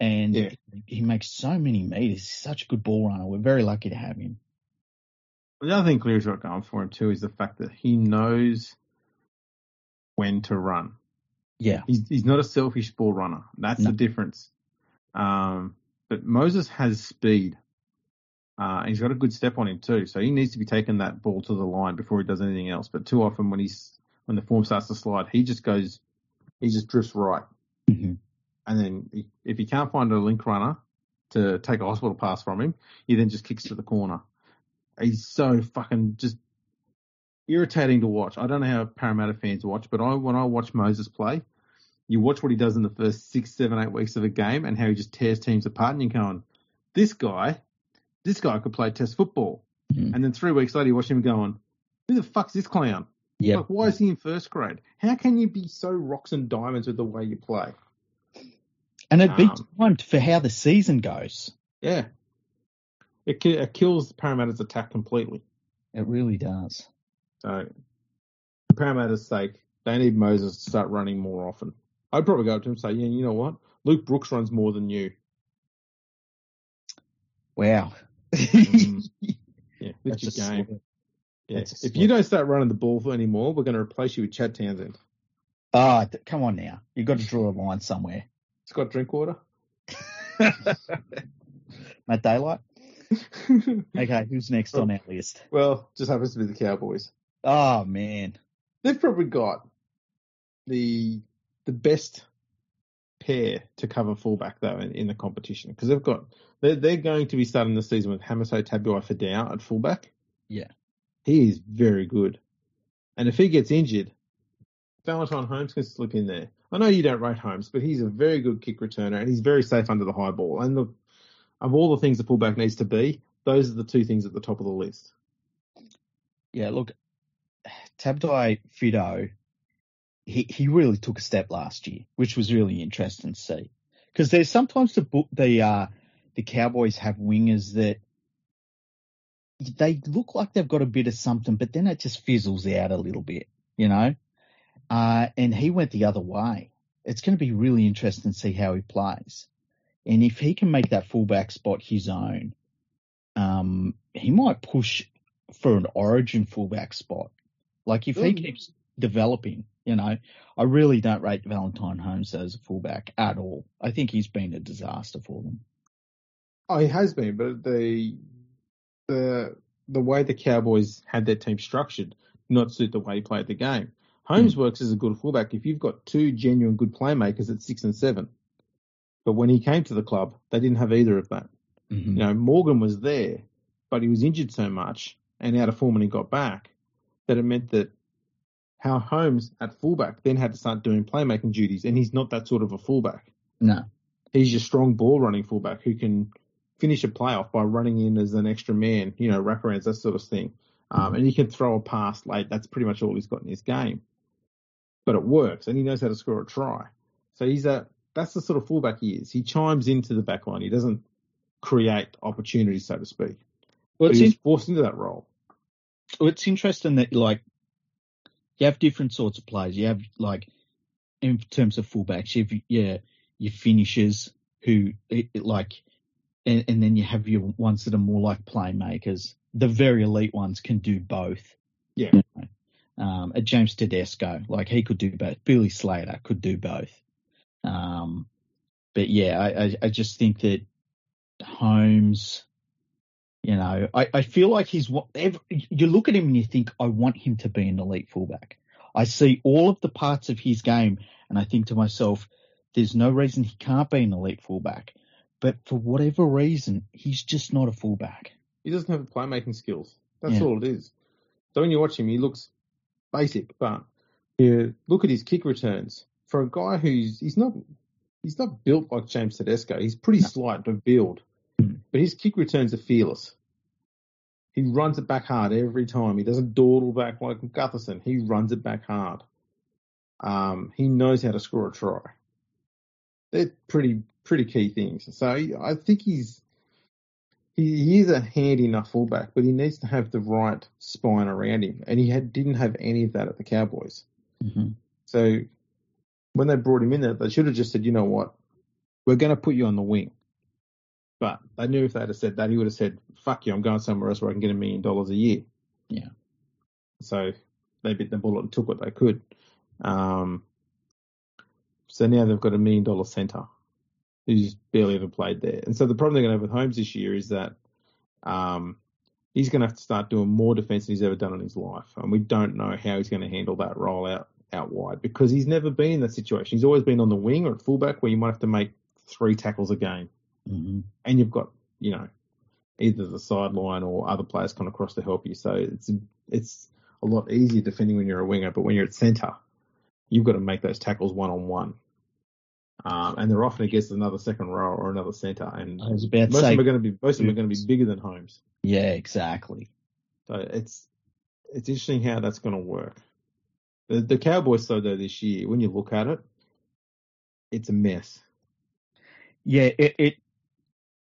and
Yeah.
he makes so many meters. He's such a good ball runner. We're very lucky to have him.
The other thing Cleary's got going for him too is the fact that he knows when to run.
Yeah.
He's he's not a selfish ball runner. That's
No.
the difference. Um, but Moses has speed. Uh, and he's got a good step on him too, so he needs to be taking that ball to the line before he does anything else. But too often when he's when the form starts to slide, he just goes, he just drifts right,
hmm
and then he, if he can't find a link runner to take a hospital pass from him, he then just kicks to the corner. He's so fucking just irritating to watch. I don't know how Parramatta fans watch, but I when I watch Moses play, you watch what he does in the first six, seven, eight weeks of a game and how he just tears teams apart, and you're going, this guy, this guy could play test football.
Mm.
And then three weeks later, you watch him going, who the fuck's this clown?
Yeah.
Like, why is he in first grade? How can you be so rocks and diamonds with the way you play?
And it'd be
Um,
timed for how the season goes.
Yeah. It, it kills Parramatta's attack completely.
It really does.
So, for Parramatta's sake, they need Moses to start running more often. I'd probably go up to him and say, yeah, you know what? Luke Brooks runs more than you.
Wow.
Mm. Yeah, lift
That's
your
a
game.
slip.
Yeah.
that's a
If you don't start running the ball for anymore, we're going to replace you with Chad Townsend.
Ah, th- come on now. You've got to draw a line somewhere.
Scott Drinkwater.
Matt Daylight. Okay, who's next on our list?
well, just happens to be the Cowboys.
Oh man.
They've probably got the the best pair to cover fullback though in, in the competition because they've got they're, they're going to be starting the season with Hamiso Tabuai-Fidow at fullback.
Yeah.
he is very good, and if he gets injured, Valentine Holmes can slip in there. I know you don't rate Holmes, but he's a very good kick returner and he's very safe under the high ball. And the, of all the things the fullback needs to be, those are the two things at the top of the list.
Yeah, look, Tabdai Fido, he, he really took a step last year, which was really interesting to see. Because there's sometimes the the uh the Cowboys have wingers that they look like they've got a bit of something, but then it just fizzles out a little bit, you know. Uh, and he went the other way. It's going to be really interesting to see how he plays, and if he can make that fullback spot his own, um, he might push for an Origin fullback spot. Like if he keeps developing, you know, I really don't rate Valentine Holmes as a fullback at all. I think he's been a disaster for them.
Oh, he has been, but the the the way the Cowboys had their team structured not suit the way he played the game. Holmes mm. works as a good fullback if you've got two genuine good playmakers at six and seven. But when he came to the club, they didn't have either of that. Mm-hmm. You know, Morgan was there, but he was injured so much and out of form when he got back that it meant that how Holmes at fullback then had to start doing playmaking duties, and he's not that sort of a fullback.
No,
he's your strong ball running fullback who can finish a playoff by running in as an extra man, you know, wraparounds, that sort of thing. Um, and he can throw a pass late. That's pretty much all he's got in his game. But it works, and he knows how to score a try. So he's a that's the sort of fullback he is. He chimes into the back line. He doesn't create opportunities, so to speak. Well, he's in- forced into that role.
Well, it's interesting that like you have different sorts of players. You have like in terms of fullbacks, you have yeah your finishers who like and, and, then you have your ones that are more like playmakers. The very elite ones can do both.
Yeah. You know?
um, a James Tedesco, like he could do both. Billy Slater could do both. Um, but yeah, I, I, I just think that Holmes, you know, I, I feel like he's what you look at him and you think, I want him to be an elite fullback. I see all of the parts of his game and I think to myself, there's no reason he can't be an elite fullback but for whatever reason, he's just not a fullback.
He doesn't have the playmaking skills. That's yeah. all it is. So when you watch him, he looks basic, but you look at his kick returns. For a guy who's he's not he's not built like James Tedesco. He's pretty no. slight to build. But his kick returns are fearless. He runs it back hard every time. He doesn't dawdle back like Gutherson. He runs it back hard. Um, he knows how to score a try. They're pretty pretty key things. So I think he's he, is a handy enough fullback, but he needs to have the right spine around him, and he had, didn't have any of that at the Cowboys.
Mm-hmm.
So when they brought him in there, they should have just said, you know what, we're going to put you on the wing. But they knew if they'd have said that, he would have said, fuck you, I'm going somewhere else where I can get a million dollars a year.
Yeah.
So they bit the bullet and took what they could. Um, so now they've got a million dollar centre who's barely ever played there. And so the problem they're going to have with Holmes this year is that um, he's going to have to start doing more defence than he's ever done in his life. And we don't know how he's going to handle that role out, out wide because he's never been in that situation. He's always been on the wing or at fullback where you might have to make three tackles a game.
Mm-hmm.
And you've got, you know, either the sideline or other players come across to help you. So it's, it's a lot easier defending when you're a winger, but when you're at centre, you've got to make those tackles one on one. Um, and they're often against another second row or another centre, and most of them are going to be most of them are going to be bigger than Holmes.
Yeah, exactly.
So it's it's interesting how that's going to work. The, the Cowboys, though, though this year, when you look at it, it's a mess.
Yeah, it it,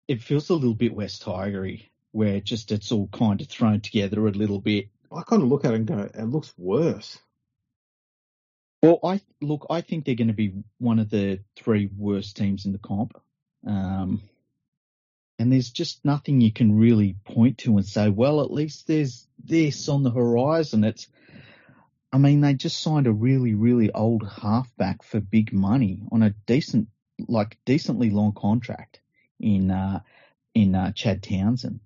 it feels a little bit West Tigery, where just it's all kind of thrown together a little bit.
I kind of look at it and go, it looks worse.
Well, I look. I think they're going to be one of the three worst teams in the comp, um, and there's just nothing you can really point to and say, well, at least there's this on the horizon. It's, I mean, they just signed a really, really old halfback for big money on a decent, like decently long contract in uh, in uh, Chad Townsend.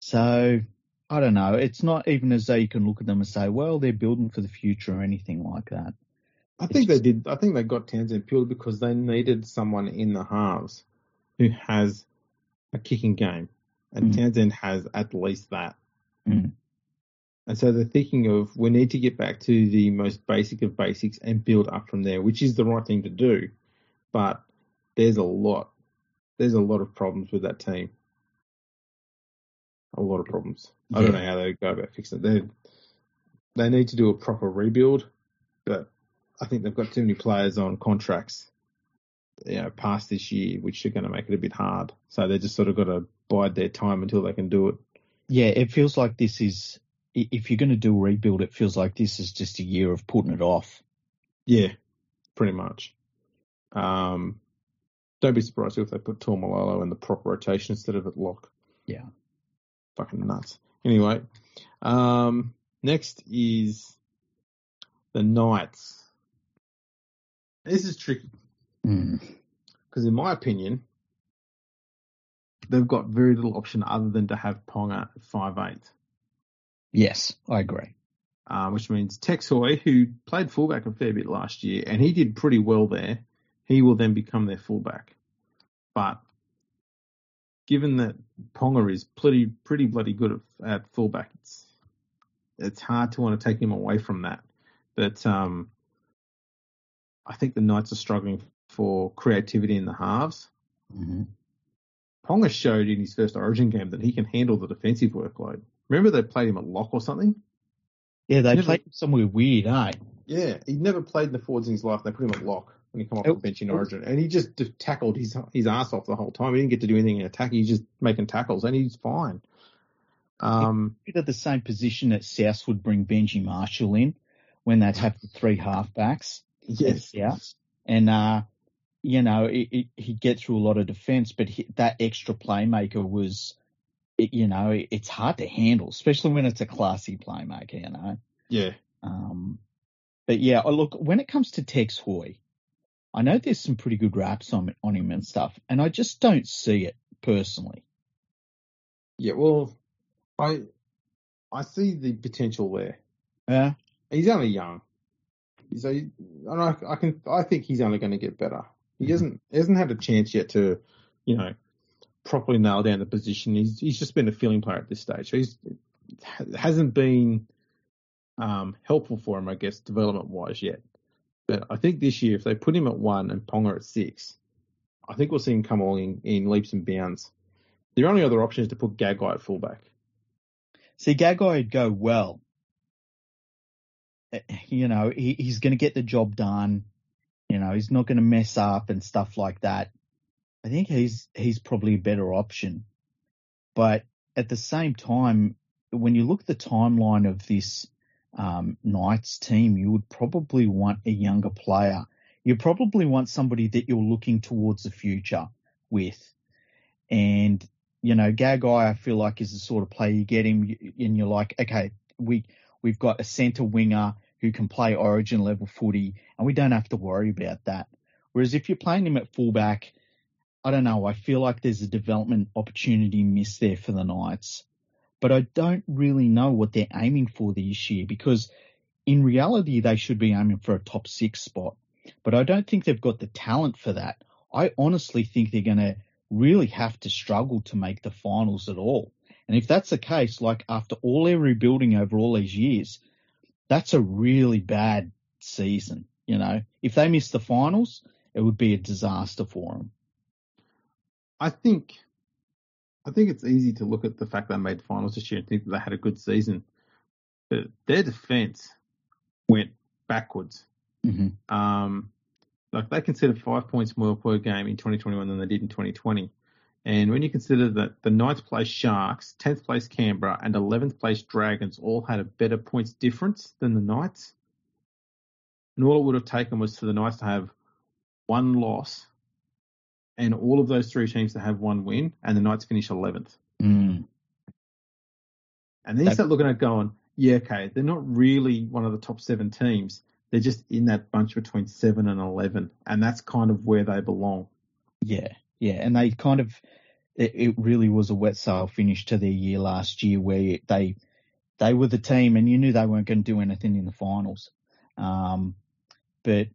So I don't know. It's not even as though you can look at them and say, well, they're building for the future or anything like that.
I think they did. I think they got Townsend purely because they needed someone in the halves who has a kicking game, and mm. Townsend has at least that.
Mm.
And so they're thinking of we need to get back to the most basic of basics and build up from there, which is the right thing to do. But there's a lot, there's a lot of problems with that team. A lot of problems. Yeah. I don't know how they go about fixing it. They they need to do a proper rebuild, but I think they've got too many players on contracts, you know, past this year, which are going to make it a bit hard. So they just sort of got to bide their time until they can do it.
yeah, it feels like this is if you're going to do a rebuild, it feels like this is just a year of putting it off.
Yeah, pretty much. Um, don't be surprised if they put Taumalolo in the proper rotation instead of at lock.
Yeah.
Fucking nuts. Anyway, um, next is the Knights. This is tricky
Mm.
because, in my opinion, they've got very little option other than to have Ponga at five eight.
Yes, I agree.
uh, which means Tex Hoy, who played fullback a fair bit last year, and he did pretty well there, he will then become their fullback. But given that Ponga is pretty pretty bloody good at, at fullback, it's it's hard to want to take him away from that. But um, I think the Knights are struggling for creativity in the halves.
hmm
Ponga showed in his first Origin game that he can handle the defensive workload. Remember they played him at lock or something?
Yeah, they
Never-
played him somewhere weird, eh?
Yeah, he'd never played in the forwards in his life. They put him at lock when he come off the
It-
bench in
it was-
Origin, and he just tackled his his ass off the whole time. He didn't get to do anything in attack. He's just making tackles, and he's fine. Um,
of the same position that South would bring Benji Marshall in when they'd have the three halfbacks.
yes,
Yeah. And, uh, you know, it, it, he'd get through a lot of defense, but he, that extra playmaker was, it, you know, it, it's hard to handle, especially when it's a classy playmaker, you know.
yeah,
Um, but yeah, oh, look, when it comes to Tex Hoy, I know there's some pretty good raps on, on him and stuff, and I just don't see it personally.
yeah. Well, I I see the potential there.
Yeah.
He's only young, so he- and I, I can I think he's only going to get better. He hasn't hasn't had a chance yet to, you know, properly nail down the position. He's he's just been a filling player at this stage. So he's hasn't been um, helpful for him, I guess, development wise yet. But I think this year, if they put him at one and Ponga at six, I think we'll see him come along in, in leaps and bounds. The only other option is to put Gagai at fullback.
See, Gagai would go well. Eh, You know, he, he's going to get the job done. You know, he's not going to mess up and stuff like that. I think he's he's probably a better option. But at the same time, when you look at the timeline of this um, Knights team, you would probably want a younger player. You probably want somebody that you're looking towards the future with. And you know, Gagai, I feel like is the sort of player you get him, and you're like, okay, we we've got a centre winger who can play Origin level footy, and we don't have to worry about that. Whereas if you're playing him at fullback, I don't know. I feel like there's a development opportunity missed there for the Knights, but I don't really know what they're aiming for this year because in reality they should be aiming for a top six spot, but I don't think they've got the talent for that. I honestly think they're going to really have to struggle to make the finals at all. And if that's the case, like after all their rebuilding over all these years, that's a really bad season. You know, if they miss the finals, it would be a disaster for them.
I think I think it's easy to look at the fact they made finals this year and think that they had a good season. But their defense went backwards.
Mm-hmm.
Um, like they considered five points more per game in 2021 than they did in 2020. And when you consider that the ninth place Sharks, 10th place Canberra, and 11th place Dragons all had a better points difference than the Knights, and all it would have taken was for the Knights to have one loss and all of those three teams to have one win, and the Knights finish 11th.
Mm.
And then you
That-
start looking at going, yeah, okay, they're not really one of the top seven teams. They're just in that bunch between seven and 11, and that's kind of where they belong.
Yeah, yeah, and they kind of it, it really was a wet sail finish to their year last year, where they they were the team, and you knew they weren't going to do anything in the finals. Um, but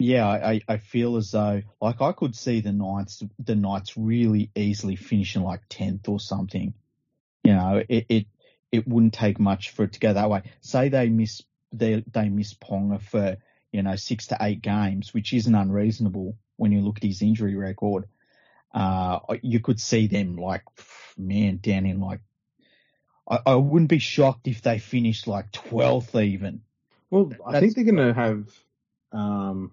yeah, I, I- feel as though like I could see the Knights the Knights really easily finishing like tenth or something. You know, it, it it wouldn't take much for it to go that way. Say they miss they they miss Ponga for you know six to eight games, which isn't unreasonable when you look at his injury record. Uh, you could see them like man down in like. I, I wouldn't be shocked if they finished like twelfth even.
Well, I
That's-
think they're going to have um,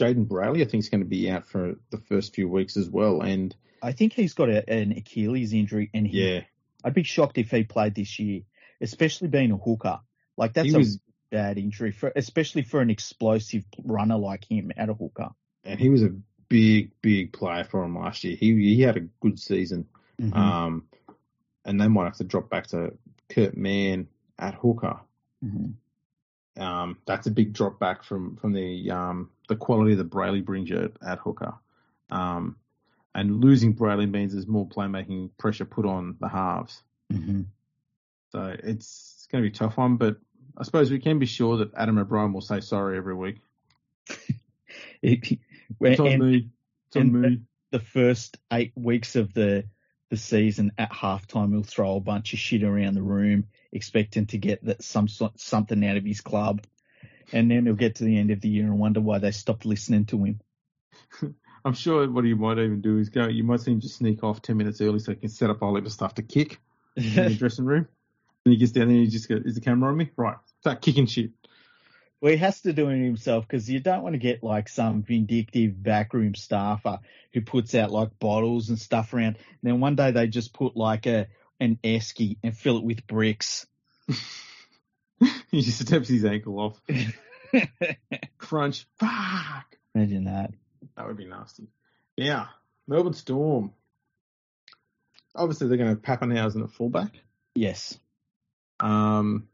Jayden Brailey. I think is going to be out for the first few weeks as well. And
I think he's got a, an Achilles injury, and he
yeah,
I'd be shocked if he played this year, especially being a hooker. Like that's a bad injury for, especially for an explosive runner like him at a hooker.
And he was a big, big player for him last year. He he had a good season.
Mm-hmm.
Um, and they might have to drop back to Kurt Mann at hooker.
Mm-hmm.
Um, that's a big drop back from from the um, the quality that Brailey brings you at, at hooker. Um, and losing Brailey means there's more playmaking pressure put on the halves.
Mm-hmm.
So it's, it's going to be a tough one, but I suppose we can be sure that Adam O'Brien will say sorry every week.
it,
It's on
and
me. It's on me.
the first eight weeks of the the season at halftime, he'll throw a bunch of shit around the room, expecting to get that some something out of his club, and then he'll get to the end of the year and wonder why they stopped listening to him.
I'm sure what he might even do is go. You might see him just sneak off ten minutes early so he can set up a whole heap of stuff to kick in the dressing room. And he gets down there and he just goes, "Is the camera on me? Right, start kicking shit."
Well, he has to do it himself because you don't want to get like some vindictive backroom staffer who puts out like bottles and stuff around. And then one day they just put like a an esky and fill it with bricks.
he just steps his ankle off. Crunch. Fuck.
Imagine that.
That would be nasty. Yeah, Melbourne Storm. Obviously, they're going to have Papenhuyzen at fullback.
Yes.
Um,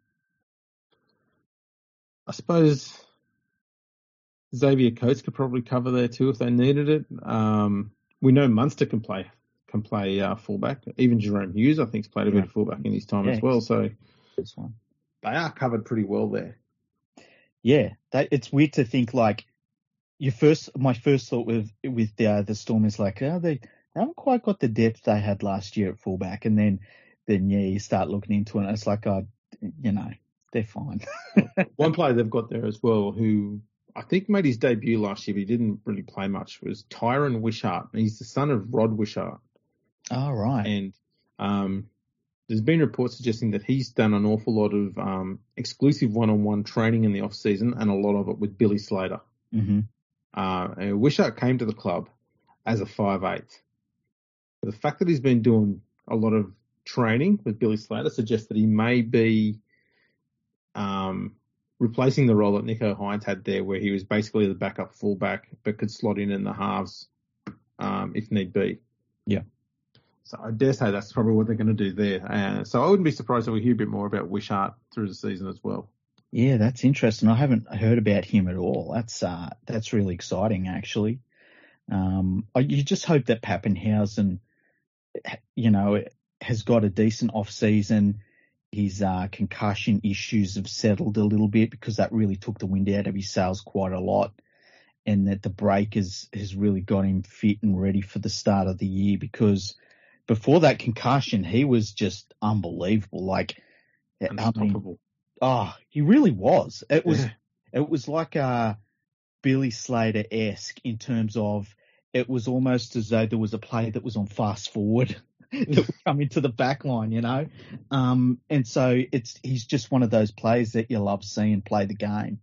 I suppose Xavier Coates could probably cover there too if they needed it. Um, we know Munster can play can play uh, fullback. Even Jahrome Hughes, I think, has played a bit of fullback in his time
Yeah,
as well. So they are covered pretty well there.
Yeah, that it's weird to think like your first. My first thought with with the the Storm is like, oh, they, they haven't quite got the depth they had last year at fullback, and then then yeah, you start looking into it, and it's like, oh, you know, they're fine.
One player they've got there as well, who I think made his debut last year, but he didn't really play much, was Tyran Wishart. He's the son of Rod Wishart.
All right.
and um, there's been reports suggesting that he's done an awful lot of um, exclusive one-on-one training in the off season, and a lot of it with Billy Slater.
hmm
Uh, and Wishart came to the club as a five eight. The fact that he's been doing a lot of training with Billy Slater suggests that he may be um, replacing the role that Nicho Hynes had there, where he was basically the backup fullback but could slot in in the halves um, if need be.
Yeah.
So I dare say that's probably what they're going to do there. So I wouldn't be surprised if we hear a bit more about Wishart through the season as well.
Yeah, that's interesting. I haven't heard about him at all. That's uh, that's really exciting, actually. Um, you just hope that Papenhuyzen, you know, has got a decent off season. His uh, concussion issues have settled a little bit because that really took the wind out of his sails quite a lot, and that the break has has really got him fit and ready for the start of the year. Because before that concussion, he was just unbelievable. Like, I mean,
Unstoppable.
Oh, he really was. It was
Yeah.
it was like a Billy Slater esque in terms of it was almost as though there was a play that was on fast forward that would come into the back line, you know. Um, and so it's he's just one of those players that you love seeing play the game.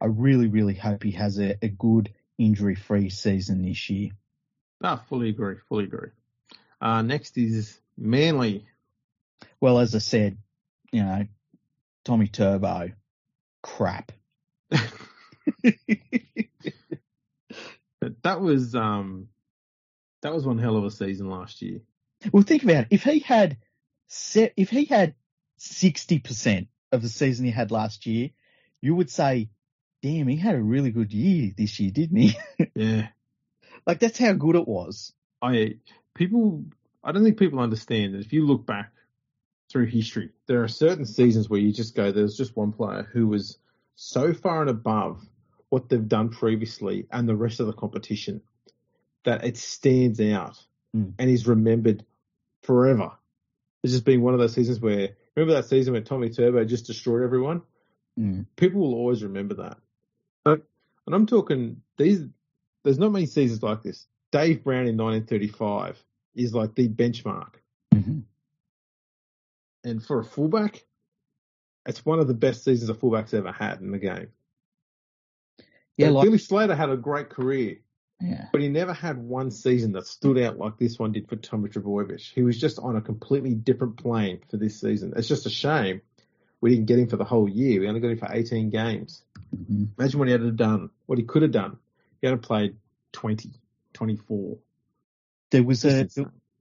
I really, really hope he has a, a good injury free season this year.
No, fully agree. Fully agree. Uh, next is Manly.
Well, as I said, you know, Tommy Turbo, crap.
that was um, that was one hell of a season last year.
Well, think about it. If he had set, if he had sixty percent of the season he had last year, you would say, "Damn, he had a really good year this year, didn't he?"
Yeah,
like that's how good it was.
I people. I don't think people understand that if you look back through history, there are certain seasons where you just go, "There's just one player who was so far and above what they've done previously and the rest of the competition that it stands out
Mm.
and is remembered forever." It's just been one of those seasons where remember that season when Tommy Turbo just destroyed everyone.
Mm.
people will always remember that. But, and I'm talking these. There's not many seasons like this. Dave Brown in 1935 is like the benchmark,
hmm
and for a fullback, it's one of the best seasons a fullback's ever had in the game.
Yeah, like
Billy Slater had a great career,
Yeah.
But he never had one season that stood out like this one did for Tommy Trbojevic. He was just on a completely different plane for this season. It's just a shame we didn't get him for the whole year. We only got him for 18 games.
hmm
Imagine what he had done, what he could have done. He had played 20, 24.
There was a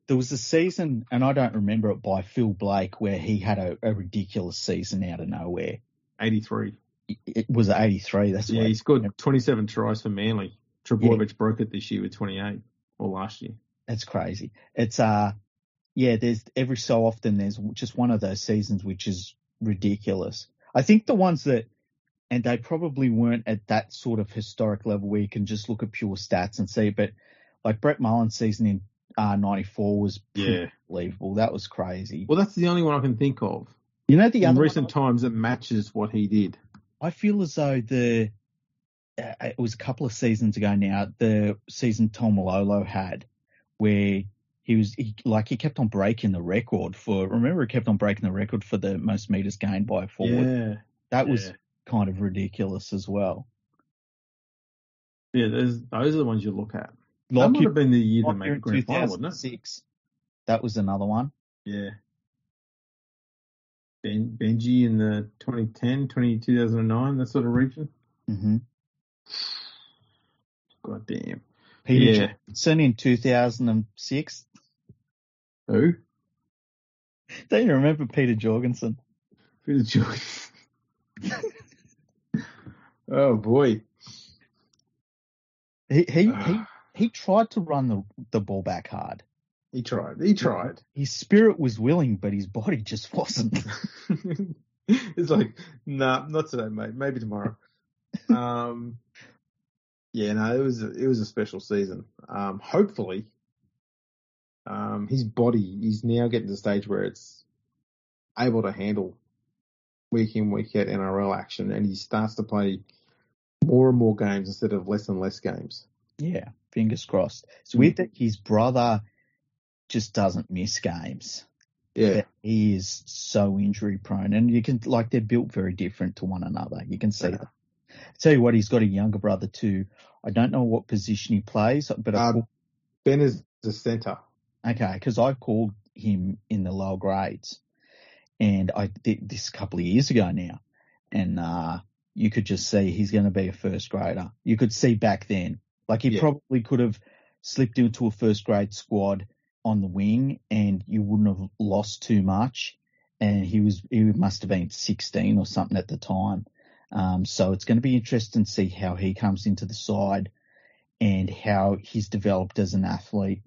there was a season, and I don't remember it by Phil Blake, where he had a, a ridiculous season out of nowhere.
83.
It, it was 83. That's
Yeah, he scored 27 tries for Manly. Trbojevic broke it this year with 28, or last year.
That's crazy. It's uh, yeah. There's every so often there's just one of those seasons which is ridiculous. I think the ones that, and they probably weren't at that sort of historic level where you can just look at pure stats and see. But like Brett Mullins' season in uh, '94 was
Yeah.
unbelievable. That was crazy.
Well, that's the only one I can think of
you know the
in
other
recent times that matches what he did.
I feel as though the uh, it was a couple of seasons ago now. The season Taumalolo had where he was he, like he kept on breaking the record for. Remember, he kept on breaking the record for the most meters gained by a forward.
Yeah.
that was kind of ridiculous as well.
Yeah, those are the ones you look at. That
Like
might
you-
have been the year to
like
make
you're
a
in
grand final, wouldn't it?
2006. That was another one.
Yeah. Ben, Benji in the 2010, 20, 2009, that sort of region.
hmm
God damn.
Peter
Yeah.
Johnson in 2006.
Who?
Don't you remember Peter Jorgensen?
Peter Jones. oh boy.
He he he, he tried to run the the ball back hard.
he tried. He tried.
His spirit was willing, but his body just wasn't.
it's like, nah, not today, mate. Maybe tomorrow. um, yeah, no, it was it was a special season. Um, hopefully, um, his body is now getting to the stage where it's able to handle week in week out NRL action, and he starts to play more and more games instead of less and less games.
Yeah, fingers crossed. It's
Mm.
weird that his brother just doesn't miss games.
Yeah,
But he is so injury prone, and you can like they're built very different to one another. You can see
Yeah.
that. tell you what, he's got a younger brother too. I don't know what position he plays, but
Uh, Ben is the centre.
okay because I called him in the lower grades, and I did this a couple of years ago now, and uh, you could just see he's going to be a first grader. You could see back then, like he
Yeah.
probably could have slipped into a first grade squad on the wing, and you wouldn't have lost too much. And he was he must have been 16 or something at the time. Um, so it's going to be interesting to see how he comes into the side and how he's developed as an athlete.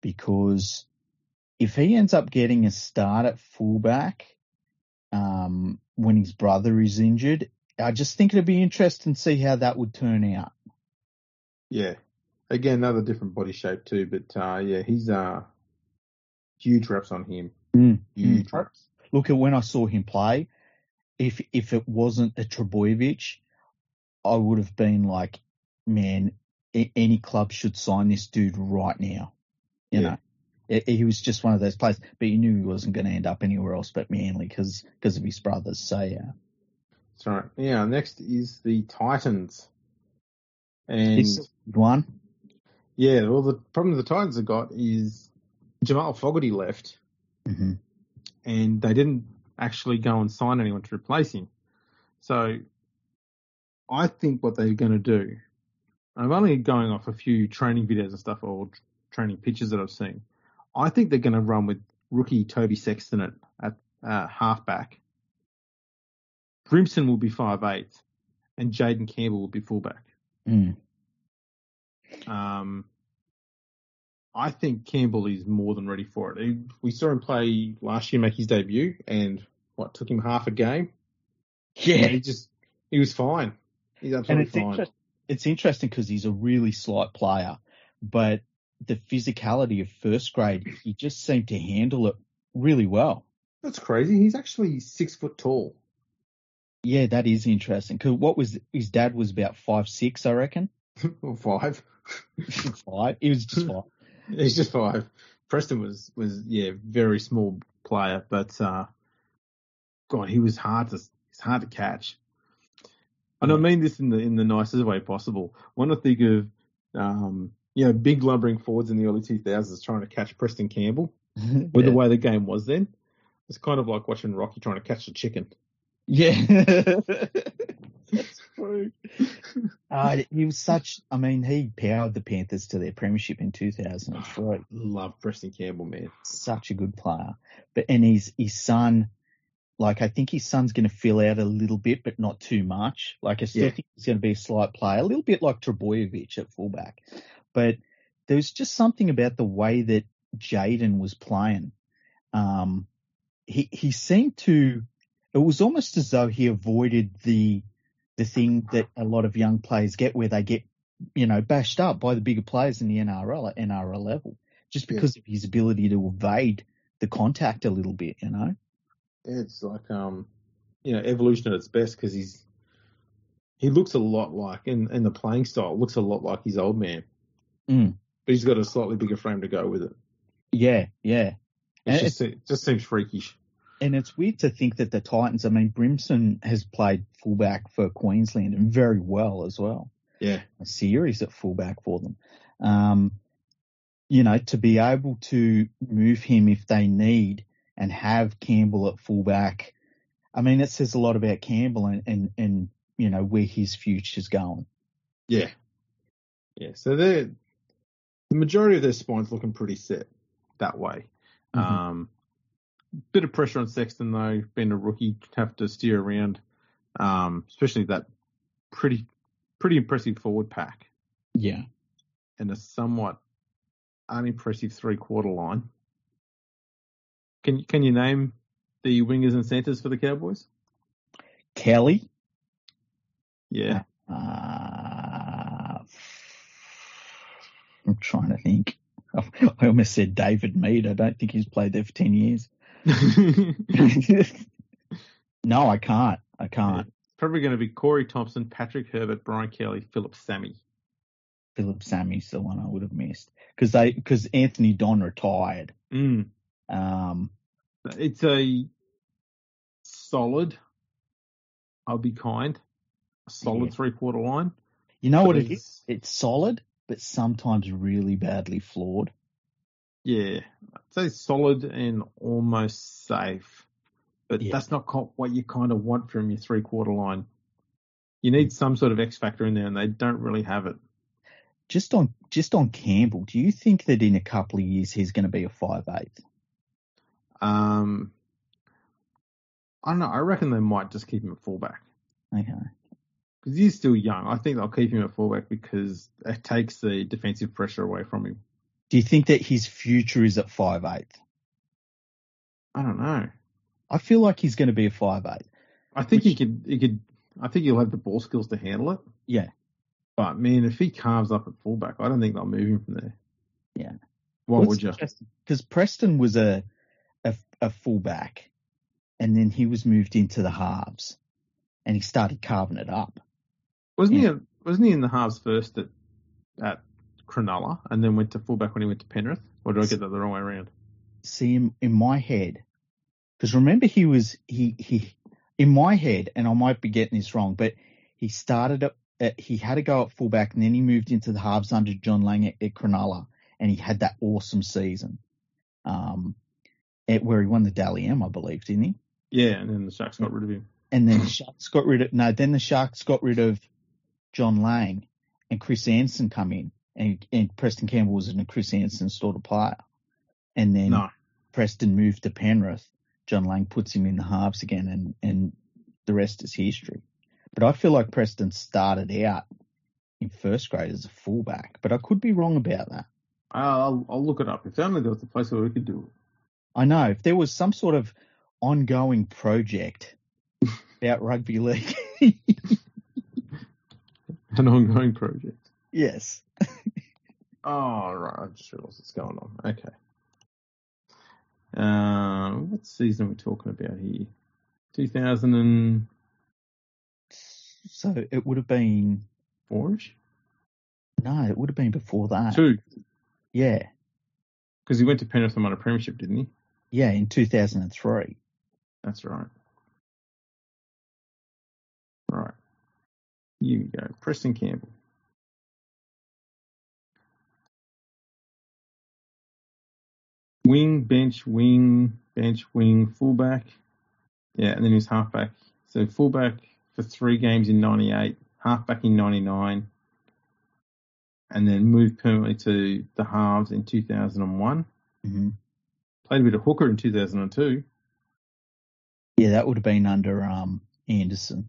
Because if he ends up getting a start at fullback um, when his brother is injured, I just think it'd be interesting to see how that would turn out.
Yeah. Again, another different body shape too, but uh, yeah, he's uh huge reps on him.
Mm,
Huge
mm.
reps.
Look at when I saw him play. If if it wasn't a Trbojevic, I would have been like, man, any club should sign this dude right now. You
Yeah.
know, He- he was just one of those players, but you knew he wasn't going to end up anywhere else but Manly because of his brothers. So yeah,
That's right. Yeah. Next is the Titans, and
one.
yeah, well, the problem the Titans have got is Jamal Fogarty left,
hmm
and they didn't actually go and sign anyone to replace him. So I think what they're going to do, I'm only going off a few training videos and stuff or training pictures that I've seen. I think they're going to run with rookie Toby Sexton at, at uh, halfback. Brimson will be five eight, and Jayden Campbell will be fullback.
Mm.
Um, I think Campbell is more than ready for it. He, we saw him play last year, make his debut, and what took him half a game.
Yeah,
he just he was fine. He's
and
absolutely
it's
fine.
interesting. It's interesting because he's a really slight player, but the physicality of first grade, he just seemed to handle it really well.
That's crazy. He's actually six foot tall.
Yeah, that is interesting. Cause what was his dad was about five six, I reckon.
Or five.
Five. He was just five.
He's just five. Preston was was yeah very small player, but uh, God, he was hard to he's hard to catch. And I mean this in the in the nicest way possible. When I think of um, you know, big lumbering forwards in the early 2000s trying to catch Preston Campbell with the way the game was then. It's kind of like watching Rocky trying to catch the chicken.
Yeah. Uh, he was such, I mean, he powered the Panthers to their premiership in 2003.
Love Preston Campbell, man.
Such a good player. But, and his, his son, like, I think his son's going to fill out a little bit, but not too much. Like, I still
Yeah.
think he's going to be a slight player, a little bit like Trbojevic at fullback. But there was just something about the way that Jayden was playing. Um, he, he seemed to, it was almost as though he avoided the, the thing that a lot of young players get where they get, you know, bashed up by the bigger players in the NRL at NRL level, just
Yeah.
because of his ability to evade the contact a little bit, you know?
It's like, um, you know, evolution at its best because he's, he looks a lot like, in, in the playing style, looks a lot like his old man.
Mm.
But he's got a slightly bigger frame to go with it.
Yeah, yeah. And
just, it just seems freakish.
And it's weird to think that the Titans, I mean, Brimson has played fullback for Queensland and very well as well.
Yeah.
A series at fullback for them. Um, you know, to be able to move him if they need and have Campbell at fullback, I mean, it says a lot about Campbell and, and, and you know, where his future's going.
Yeah. Yeah. So they're, the majority of their spine's looking pretty set that way.
Mhm.
Um, bit of pressure on Sexton though, being a rookie, have to steer around, um, especially that pretty, pretty impressive forward pack
Yeah.
and a somewhat unimpressive three quarter line. Can can you name the wingers and centers for the Cowboys?
Kelly,
Yeah.
Uh, I'm trying to think. I almost said David Mead. I don't think he's played there for 10 years. no, I can't. I can't.
Probably going to be Corey Thompson, Patrick Herbert, Brian Kelly, Phillip Sami.
Phillip Sami's the one I would have missed because they because Anthony Don retired.
Mm.
Um,
It's a solid. I'll be kind. Solid
Yeah.
three quarter line.
you know
But
what it
it's-
It's solid, but sometimes really badly flawed.
Yeah, I'd say solid and almost safe, but
Yeah.
that's not what you kind of want from your three quarter line. You need some sort of X factor in there, and they don't really have it.
Just on just on Campbell, do you think that in a couple of years he's going to be a five eighth?
Um, I don't know. I reckon they might just keep him at fullback
Okay.
because he's still young. I think they'll keep him at fullback because it takes the defensive pressure away from him.
Do you think that his future is at five eighth?
I don't know.
I feel like he's going to be a five eight.
I think he could. He could. I think he'll have the ball skills to handle it.
Yeah.
But man, if he carves up at fullback, I don't think they'll move him from there.
Yeah.
Why would you?
Because Preston was a, a a fullback, and then he was moved into the halves, and he started carving it up.
Wasn't
Yeah.
he? Wasn't he in the halves first at at Cronulla, and then went to fullback when he went to Penrith? Or did I get that the wrong way around?
See him in my head, because remember he was he he in my head, and I might be getting this wrong, but he started at, at he had to go at fullback, and then he moved into the halves under John Lang at, at Cronulla, and he had that awesome season, um, at where he won the Dally M, I believe, didn't he?
Yeah, and then the Sharks got rid of him.
And then the Sharks got rid of no. Then the Sharks got rid of John Lang and Chris Anderson come in, and, and Preston Campbell was in a Chris Anderson sort of player. And then
No,
Preston moved to Penrith. John Lang puts him in the halves again, and and the rest is history. But I feel like Preston started out in first grade as a fullback, but I could be wrong about that.
I'll I'll look it up. If only there was a place where we could do it.
I know if there was some sort of ongoing project about rugby league.
An ongoing project.
Yes.
Oh right, I just realised what's going on. Okay. Um, what season are we talking about here? 2004ish.
So it would have been no, it would have been before that.
Two,
Yeah,
because he went to Penrith and won a premiership, didn't he?
yeah, in 2003.
That's right. Right. Here we go. Preston Campbell. Wing, bench, wing, bench, wing, fullback. Yeah, and then he was halfback. So fullback for three games in '98, halfback in '99, and then moved permanently to the halves in 2001.
hmm
Played a bit of hooker in 2002,
Yeah, that would have been under um Anderson.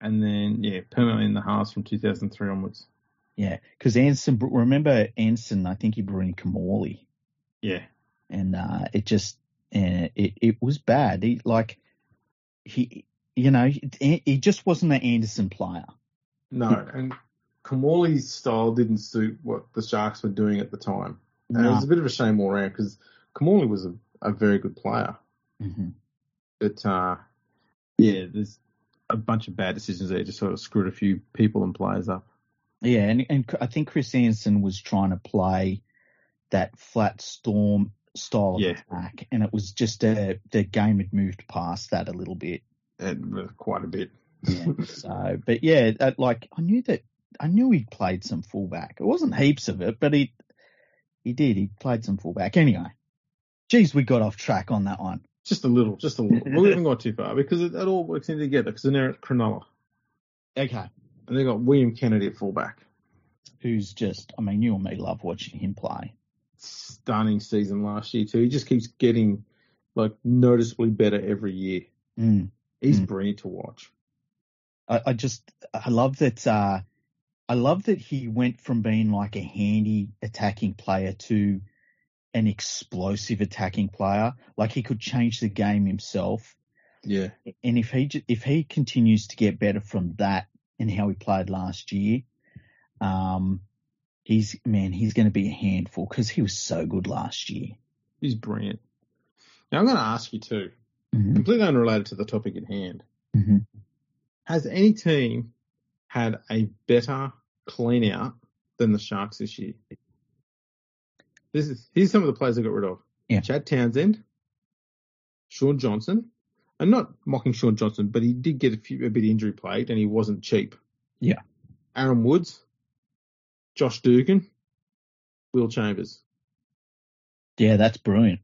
and then yeah, permanently in the halves from 2003 onwards.
Yeah, because Anderson. Remember Anderson? I think he brought in Kimmorley,
Yeah,
and uh, it just uh, it it was bad. He like he you know he, he just wasn't an Anderson player.
no, and Kimmorley's style didn't suit what the Sharks were doing at the time, and it was a bit of a shame all around because Kimmorley was a, a very good player.
hmm
But uh, yeah, there's a bunch of bad decisions there. Just sort of screwed a few people and players up.
Yeah, and and I think Chris Anderson was trying to play that flat storm style of
Yeah.
attack, and it was just a the game had moved past that a little bit.
And uh, quite a bit.
Yeah. so, but yeah, that, like I knew that I knew he played some fullback. It wasn't heaps of it, but he he did. He played some fullback anyway. Geez, we got off track on that one.
Just a little, just a little. we haven't gone too far because it, it all works in together. Because they're at Cronulla
Okay.
and they got William Kennedy at fullback.
Who's just? I mean, you and me love watching him play.
Stunning season last year too. He just keeps getting like noticeably better every year.
Mm.
He's
Mm.
brilliant to watch.
I, I just I love that uh I love that he went from being like a handy attacking player to an explosive attacking player. Like he could change the game himself.
Yeah,
And if he if he continues to get better from that and how he played last year, um, he's man, he's going to be a handful because he was so good last year.
he's brilliant. Now I'm going to ask you too,
Mhm,
completely unrelated to the topic at hand.
mhm.
Has any team had a better clean out than the Sharks this year? This is here's some of the players they got rid of.
Yeah.
Chad Townsend, Shaun Johnson. I'm not mocking Shaun Johnson, but he did get a few a bit injury plagued and he wasn't cheap.
Yeah.
Aaron Woods, Josh Dugan, Will Chambers.
Yeah, that's brilliant.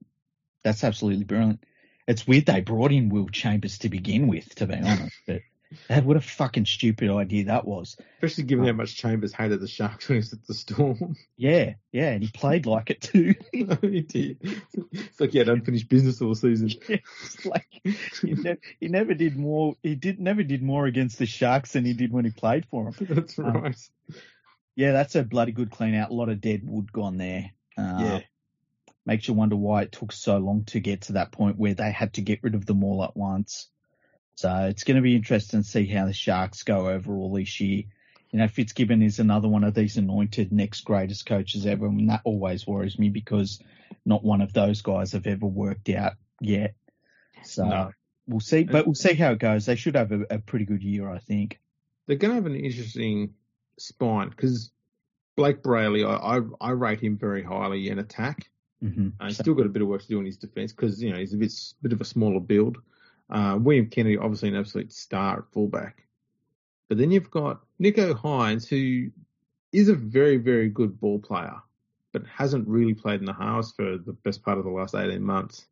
That's absolutely brilliant. It's weird they brought in Will Chambers to begin with, to be honest. But that, what a fucking stupid idea that was.
Especially given how much Chambers hated the Sharks when he was at the Storm.
Yeah, yeah, and he played like it too.
he did. It's like he had unfinished business all season.
It's like he, ne- he never did more. He did never did more against the Sharks than he did when he played for them.
That's
Um,
right.
Yeah, that's a bloody good clean out. A lot of dead wood gone there. Uh,
yeah.
Makes you wonder why it took so long to get to that point where they had to get rid of them all at once. So it's going to be interesting to see how the Sharks go overall this year. You know, Fitzgibbon is another one of these anointed next greatest coaches ever, and that always worries me because not one of those guys have ever worked out yet. So
No.
we'll see, but we'll see how it goes. They should have a, a pretty good year, I think.
They're going to have an interesting spine because Blayke Brailey, I, I, I rate him very highly in attack.
Mm-hmm.
Uh, he's still got a bit of work to do in his defence because you know he's a bit bit of a smaller build. Uh, William Kennedy, obviously an absolute star at fullback, but then you've got Nicho Hynes, who is a very very good ball player, but hasn't really played in the halves for the best part of the last eighteen months.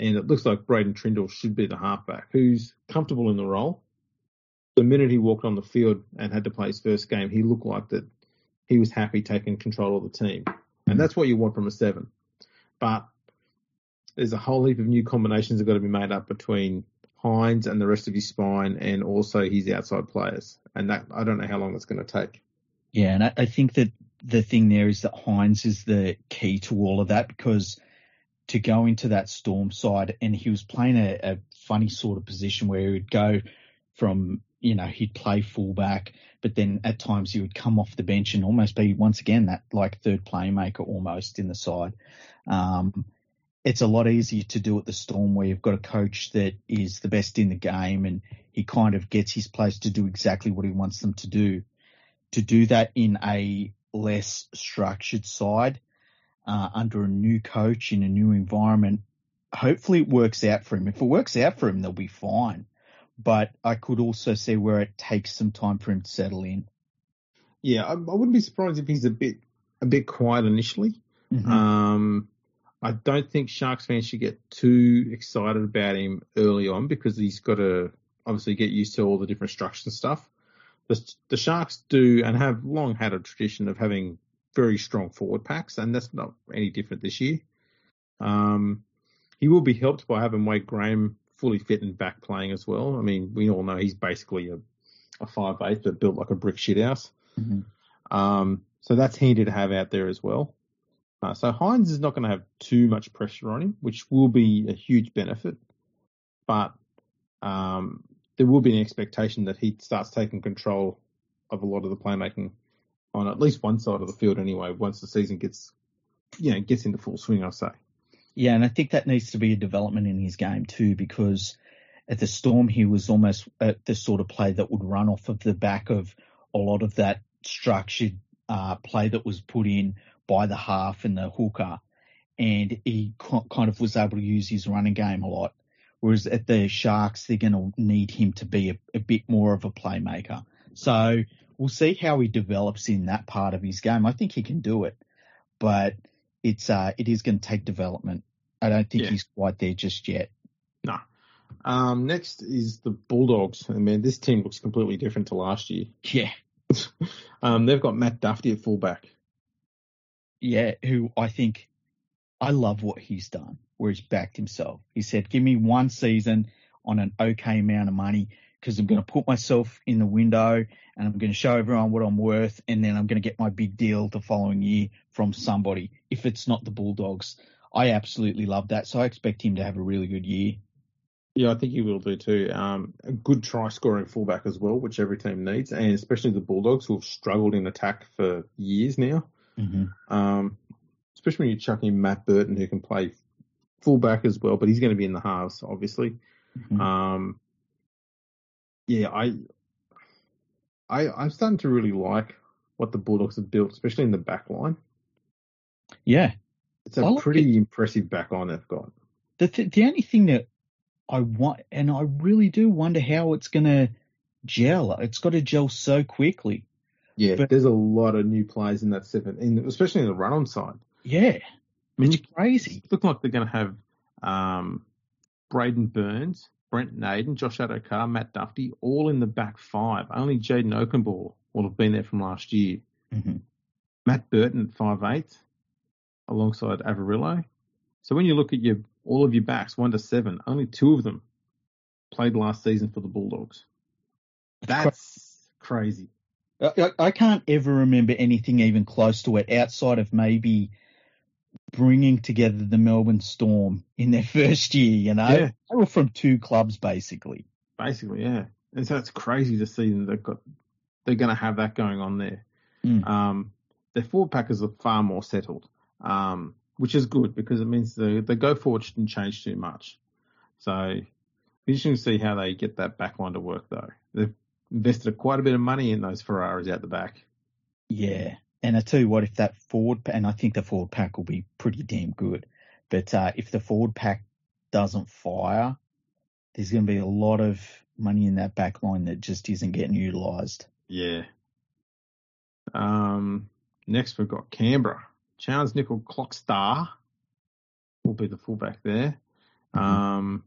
And it looks like Braydon Trindall should be the halfback, who's comfortable in the role. The minute he walked on the field and had to play his first game, he looked like that he was happy taking control of the team. And mm. that's what you want from a seven. But there's a whole heap of new combinations that got to be made up between Hynes and the rest of his spine and also his outside players. And that I don't know how long that's going to take.
Yeah, and I, I think that the thing there is that Hynes is the key to all of that because to go into that storm side and he was playing a, a funny sort of position where he would go from, you know, he'd play fullback, but then at times he would come off the bench and almost be once again that like third playmaker almost in the side. Um, it's a lot easier to do at the Storm where you've got a coach that is the best in the game and he kind of gets his players to do exactly what he wants them to do. To do that in a less structured side uh, under a new coach in a new environment, hopefully it works out for him. If it works out for him, they'll be fine. But I could also see where it takes some time for him to settle in.
Yeah, I, I wouldn't be surprised if he's a bit a bit quiet initially.
Mhm.
Um, I don't think Sharks fans should get too excited about him early on because he's got to obviously get used to all the different structures and stuff. The, the Sharks do and have long had a tradition of having very strong forward packs, and that's not any different this year. Um, he will be helped by having Wade Graham fully fit and back playing as well. I mean, we all know he's basically a, a five eight but built like a brick shit house.
Mhm.
Um, so that's handy to have out there as well. Uh, so Hynes is not going to have too much pressure on him, which will be a huge benefit. But um, there will be an expectation that he starts taking control of a lot of the playmaking on at least one side of the field anyway. Once the season gets, you know, gets into full swing, I'll say.
Yeah, and I think that needs to be a development in his game too, because at the Storm he was almost uh, the sort of play that would run off of the back of a lot of that structured uh, play that was put in by the half and the hooker, and he ki- kind of was able to use his running game a lot. Whereas at the Sharks, they're going to need him to be a, a bit more of a playmaker. So we'll see how he develops in that part of his game. I think he can do it, but it's uh, it is going to take development. I don't think
Yeah.
he's quite there just yet.
No. Um, next is the Bulldogs. I mean, this team looks completely different to last year.
Yeah,
Um, they've got Matt Dufty at fullback.
yeah. Who I think I love what he's done, where he's backed himself. He said, "Give me one season on an okay amount of money." Because I'm going to put myself in the window and I'm going to show everyone what I'm worth, and then I'm going to get my big deal the following year from somebody. If it's not the Bulldogs, I absolutely love that. So I expect him to have a really good year.
Yeah, I think he will do too. Um, a good try scoring fullback as well, which every team needs, and especially the Bulldogs who have struggled in attack for years now.
Mm-hmm.
Um, especially when you chuck in Matt Burton who can play fullback as well, but he's going to be in the halves, obviously.
Mhm.
Um, yeah, I, I, I'm starting to really like what the Bulldogs have built, especially in the back line.
Yeah.
It's a
like
pretty impressive back line they've got.
The th- the only thing that I want, and I really do wonder how it's going to gel. It's got to gel so quickly.
Yeah,
But-
there's a lot of new players in that seven, in, especially in the run-on side.
Yeah,
I mean,
it's crazy.
look like they're going to have um, Braden Burns, Brent Naden, Josh Addo-Carr, Matt Dufty, all in the back five. Only Jayden Okunbor will have been there from last year.
Mhm.
Matt Burton at five eight, alongside Averillo. So when you look at your all of your backs, one to seven, only two of them played last season for the Bulldogs. That's crazy.
I, can't ever remember anything even close to it outside of maybe bringing together the Melbourne Storm in their first year. You know,
Yeah.
they were from two clubs basically.
Basically, yeah. And so it's crazy to see that they've got they're going to have that going on there.
Mm.
Um, their forward packers are far more settled, um, which is good because it means the the go forward shouldn't change too much. So interesting to see how they get that back line to work though. They've invested quite a bit of money in those Ferraris out the back.
Yeah. And I tell you what, if that forward, and I think the forward pack will be pretty damn good, but uh, if the forward pack doesn't fire, there's going to be a lot of money in that back line that just isn't getting utilised.
Yeah. Um, next we've got Canberra. Charnze Nicoll-Klokstad will be the fullback there.
Mhm.
Um,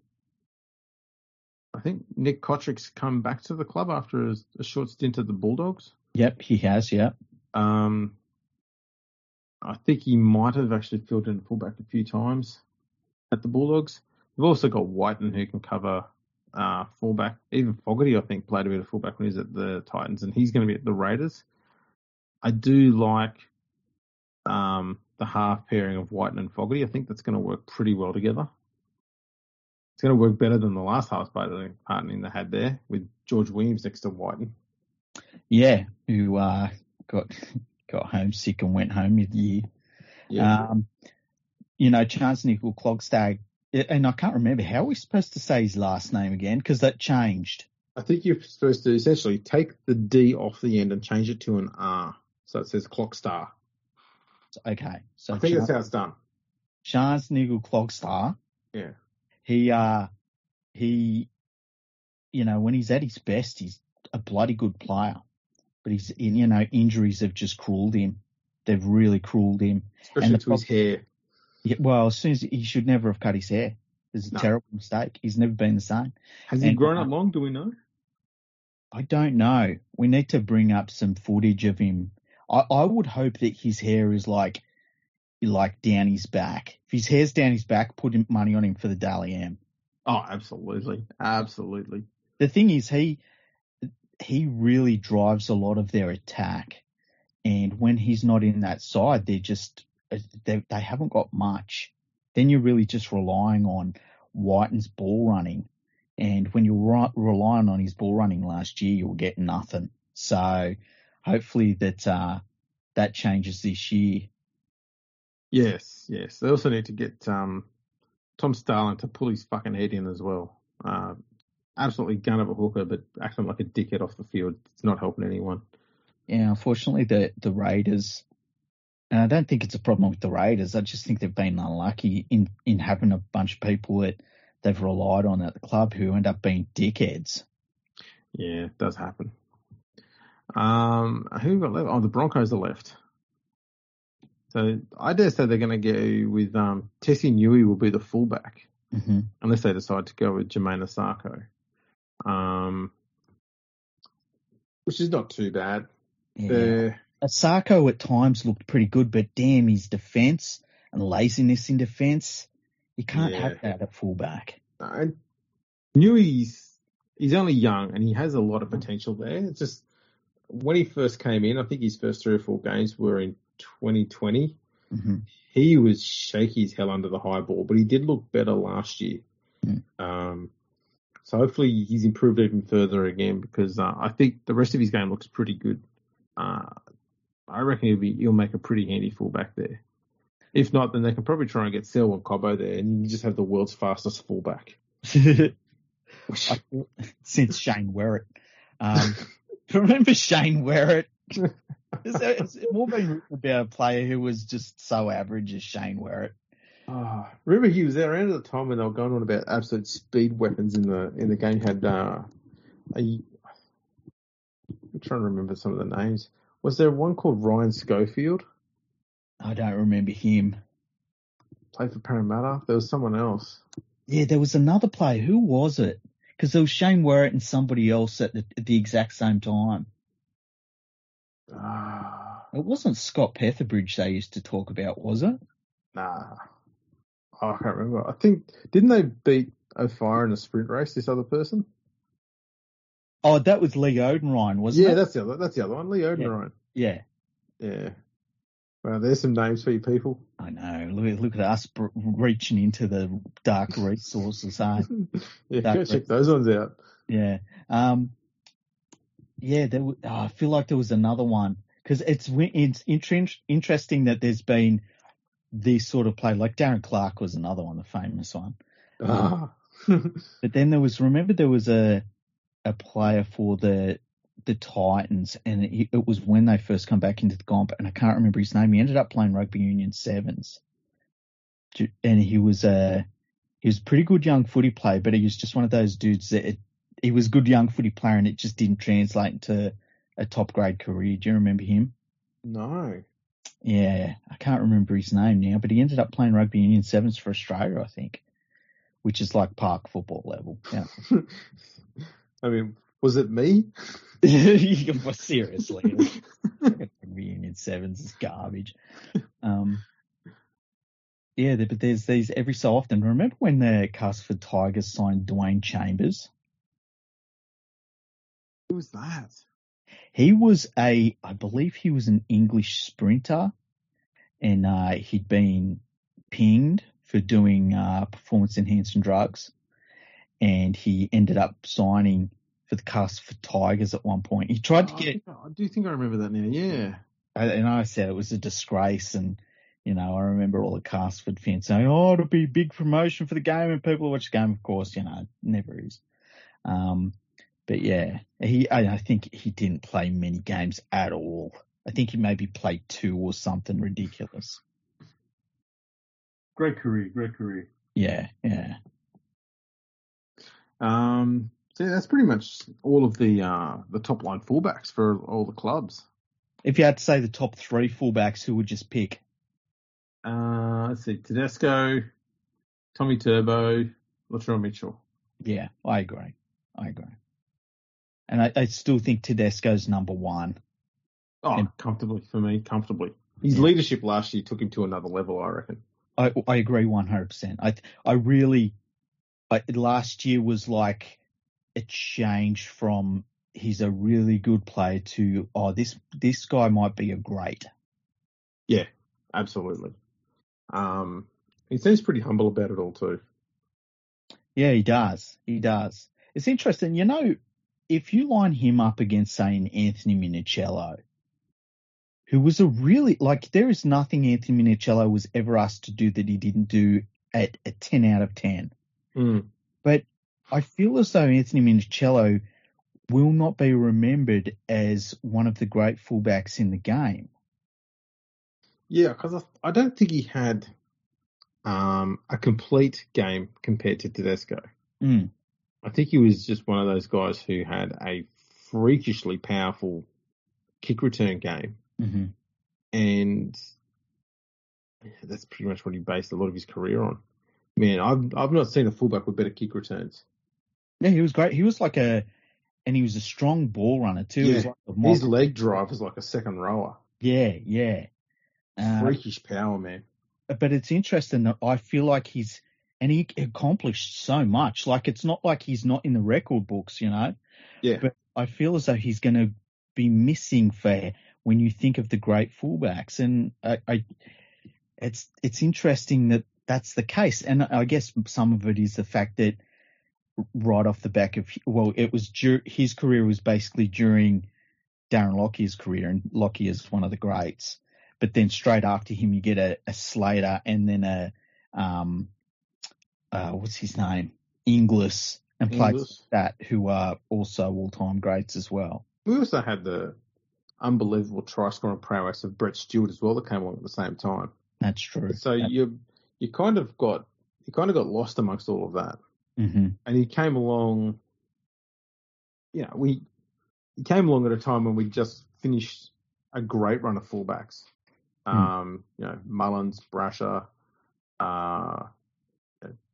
I think Nick Cotric's come back to the club after a, a short stint at the Bulldogs.
Yep, he has. Yep.
Um, I think he might have actually filled in fullback a few times at the Bulldogs. We've also got Wighton who can cover uh, fullback. Even Fogarty, I think, played a bit of fullback when he was at the Titans, and he's going to be at the Raiders. I do like um, the half pairing of Wighton and Fogarty. I think that's going to work pretty well together. It's going to work better than the last half partnering they had there with George Williams next to Wighton.
Yeah, who uh, got got homesick and went home mid-year. Um, you know, Charnze Nicoll-Klokstad, and I can't remember how we're supposed to say his last name again because that changed.
I think you're supposed to essentially take the D off the end and change it to an R. So it says clock star.
Okay, so
I think that's how it's done.
Charnze Nicoll-Klokstad,
Yeah.
he uh he, you know, when he's at his best, he's a bloody good player, but he's in you know injuries have just cruelled him. They've really cruelled him.
Especially to his hair.
Yeah, well, as soon as he should never have cut his hair. It's a
No.
terrible mistake. He's never been the same.
Has he grown up long? Do we know?
I don't know. We need to bring up some footage of him. I, I would hope that his hair is like like down his back. If his hair's down his back, put money on him for the Dally M.
Oh, absolutely, absolutely.
The thing is, he he really drives a lot of their attack, and when he's not in that side, they're just uh, they they haven't got much. Then you're really just relying on Wighton's ball running, and when you're relying on his ball running last year, you'll get nothing. So hopefully that uh, that changes this year.
Yes, yes. They also need to get um, Tom Starling to pull his fucking head in as well. Uh, absolutely gun of a hooker, but acting like a dickhead off the field. It's not helping anyone.
Yeah, unfortunately, the the Raiders, and I don't think it's a problem with the Raiders. I just think they've been unlucky in in having a bunch of people that they've relied on at the club who end up being dickheads.
Yeah, it does happen. Um, who got left? Oh, the Broncos are left. So I dare say they're going to go with um, Tesi Niu will be the fullback
hmm
unless they decide to go with Jamayne Isaako. Um, which is not too bad.
Yeah.
They're-
Isaako at times looked pretty good, but damn, his defense and laziness in defense, you can't
Yeah.
have that at fullback.
I knew he's he's only young and he has a lot of potential there. It's just when he first came in, I think his first three or four games were in 2020.
hmm
He was shaky as hell under the high ball, but he did look better last year.
Mm.
Um, so hopefully he's improved even further again because uh, I think the rest of his game looks pretty good. Uh, I reckon he'll be he'll make a pretty handy fullback there. If not, then they can probably try and get Selwyn Cobbo there, and you just have the world's fastest fullback. Which,
Since Shane Whereat. Um, remember Shane Whereat? Is there, it's more been written about a player who was just so average as Shane Whereat.
Ah, remember he was there around at the time when they were going on about absolute speed weapons in the in the game. Had uh, a, I'm trying to remember some of the names. Was there one called Ryan Schofield?
I don't remember him.
Played for Parramatta. There was someone else.
Yeah, there was another player. Who was it? Because there was Shane Whereat and somebody else at the, at the exact same time.
Ah,
It wasn't Scott Petherbridge they used to talk about, was it?
nah, I can't remember. I think didn't they beat O'Fire in a sprint race? This other person?
Oh, that was Lee Oudenryn, wasn't
yeah,
it?
Yeah, that's the other. That's the other one. Lee Oudenryn.
Yeah,
Yeah. Well, there's some names for you people.
I know. Look, look at us br- reaching into the dark resources, eh?
yeah,
That
go check those ones out.
Yeah. Um, yeah, there, w- oh, I feel like there was another one because it's it's inter- interesting that there's been this sort of play. Like Darren Clark was another one, the famous one.
Ah.
But then there was remember there was a a player for the the Titans, and it, it was when they first come back into the comp, and I can't remember his name. He ended up playing rugby union sevens, and he was a he was a pretty good young footy player, but he was just one of those dudes that it, he was a good young footy player, and it just didn't translate into a top grade career. Do you remember him?
no.
Yeah, I can't remember his name now, but he ended up playing rugby union sevens for Australia, I think, which is like park football level. Yeah.
I mean, was it me?
seriously, rugby union sevens is garbage. Um, yeah, but there's these every so often. Remember when the Castleford Tigers signed Dwain Chambers?
Who was that?
He was a, I believe he was an English sprinter, and uh, he'd been pinged for doing uh, performance enhancing drugs, and he ended up signing for the Castleford Tigers at one point. He tried to
Oh,
get
I I do think I remember that now. Yeah.
And I said it was a disgrace. And, you know, I remember all the Castleford fans saying, oh, it'll be a big promotion for the game and people watch the game. Of course, you know, it never is. Um, but yeah, he, I, I think he didn't play many games at all. I think he maybe played two or something ridiculous.
Great career. Great career.
Yeah, yeah.
Um. So yeah, that's pretty much all of the uh the top line fullbacks for all the clubs.
If you had to say the top three fullbacks, who would just pick?
Uh, let's see, Tedesco, Tommy Turbo, Latrell Mitchell.
Yeah, I agree. I agree. And I, I still think Tedesco's number one.
Oh,
And-
comfortably for me, comfortably. His
Yeah.
leadership last year took him to another level, I reckon.
I, I agree 100%. I, I really, I, last year was like a change from he's a really good player to, oh, this, this guy might be a great.
Yeah, absolutely. Um, he seems pretty humble about it all too.
Yeah, he does. He does. It's interesting. You know, if you line him up against, say, an Anthony Minichiello, who was a really, like, there is nothing Anthony Minichiello was ever asked to do that he didn't do at a 10 out of 10.
Mm.
But I feel as though Anthony Minichiello will not be remembered as one of the great fullbacks in the game.
Yeah, because I, I don't think he had um, a complete game compared to Tedesco.
Mm.
I think he was just one of those guys who had a freakishly powerful kick return game,
hmm
and that's pretty much what he based a lot of his career on. Man, I've I've not seen a fullback with better kick returns.
Yeah, he was great. He was like a, and he was a strong ball runner too. He was
Yeah.
like a
His leg drive was like a second rower.
yeah, yeah. Uh,
Freakish power, man.
but it's interesting that I feel like he's and he accomplished so much. Like it's not like he's not in the record books, you know.
Yeah.
But I feel as though he's going to be missing for when you think of the great fullbacks, and I, I, it's it's interesting that that's the case, and I guess some of it is the fact that right off the back of well, it was dur- his career was basically during Darren Lockyer's career, and Lockyer is one of the greats. But then straight after him, you get a, a Slater and then a um, uh, what's his name, Inglis, and players like that who are also all-time greats as well.
We also had the unbelievable try scoring prowess of Brett Stewart as well that came along at the same time.
That's true.
So you you kind of got you kind of got lost amongst all of that,
hmm
and he came along. You know, we he came along at a time when we just finished a great run of fullbacks. Um, you know, Mullins, Brasher, uh,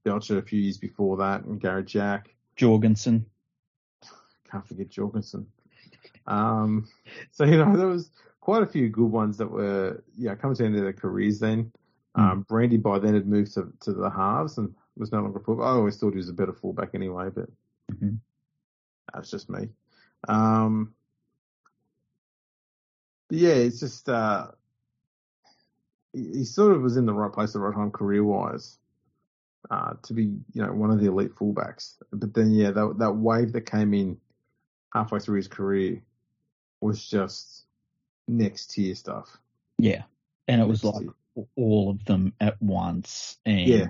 Belcher a few years before that, and Garrett Jack.
Jorgensen.
Can't forget Jorgensen. Um, so you know there was quite a few good ones that were yeah coming to the end of their careers. Then um, Brandy by then had moved to, to the halves and was no longer a fullback. I always thought he was a better fullback anyway, but
Mhm.
that's just me. Um, but yeah, it's just uh, he, he sort of was in the right place at the right time career wise. Uh, to be, you know, one of the elite fullbacks. But then, yeah, that, that wave that came in halfway through his career was just next tier stuff.
Yeah, and it was
Next
like
tier.
all of them at once, and
Yeah.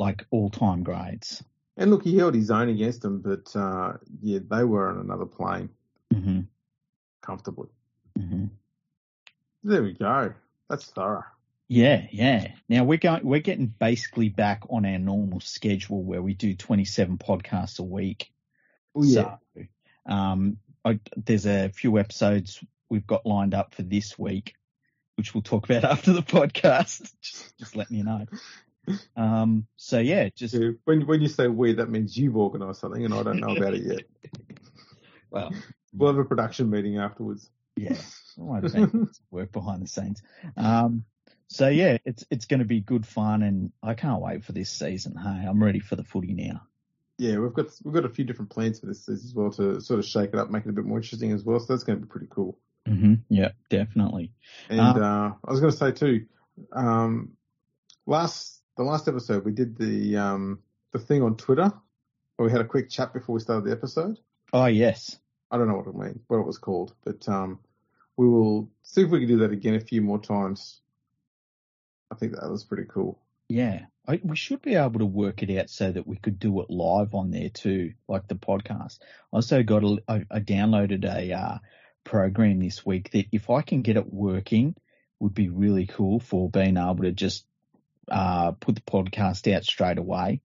Like all-time grades.
And look, he held his own against them, but uh, yeah, they were on another plane
hmm
comfortably.
hmm
There we go. That's thorough.
Yeah, yeah. Now we're going, we're getting basically back on our normal schedule where we do 27 podcasts a week.
Oh yeah,
So, um, I, there's a few episodes we've got lined up for this week, which we'll talk about after the podcast. just, just letting you know. Um, so yeah, just
Yeah, When when you say we, that means you've organised something, and I don't know about it yet.
well,
We'll have a production meeting afterwards.
yeah, work behind the scenes. Um, so yeah, it's it's going to be good fun, and I can't wait for this season. Hey, I'm ready for the footy now.
yeah, we've got we've got a few different plans for this season as well to sort of shake it up, make it a bit more interesting as well. So that's going to be pretty cool.
hmm Yeah, definitely.
And
Um,
uh, I was going to say too, um, last the last episode we did the um, the thing on Twitter where we had a quick chat before we started the episode.
Oh yes,
I don't know what it means, what it was called, but um, we will see if we can do that again a few more times. I think that was pretty cool.
yeah. I, we should be able to work it out so that we could do it live on there too, like the podcast. I also got a, I, I downloaded a uh, program this week that if I can get it working, would be really cool for being able to just uh, put the podcast out straight away,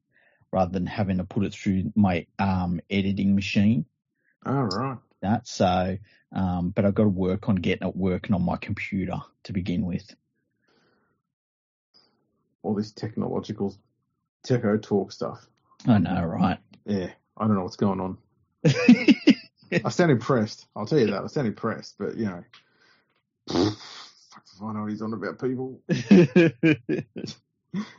rather than having to put it through my um, editing machine.
All right.
That so, um, but I've got to work on getting it working on my computer to begin with.
all this technological techo talk stuff.
I know, right?
Yeah, I don't know what's going on. I stand impressed. I'll tell you that. I stand impressed, but you know, I know what he's on about people.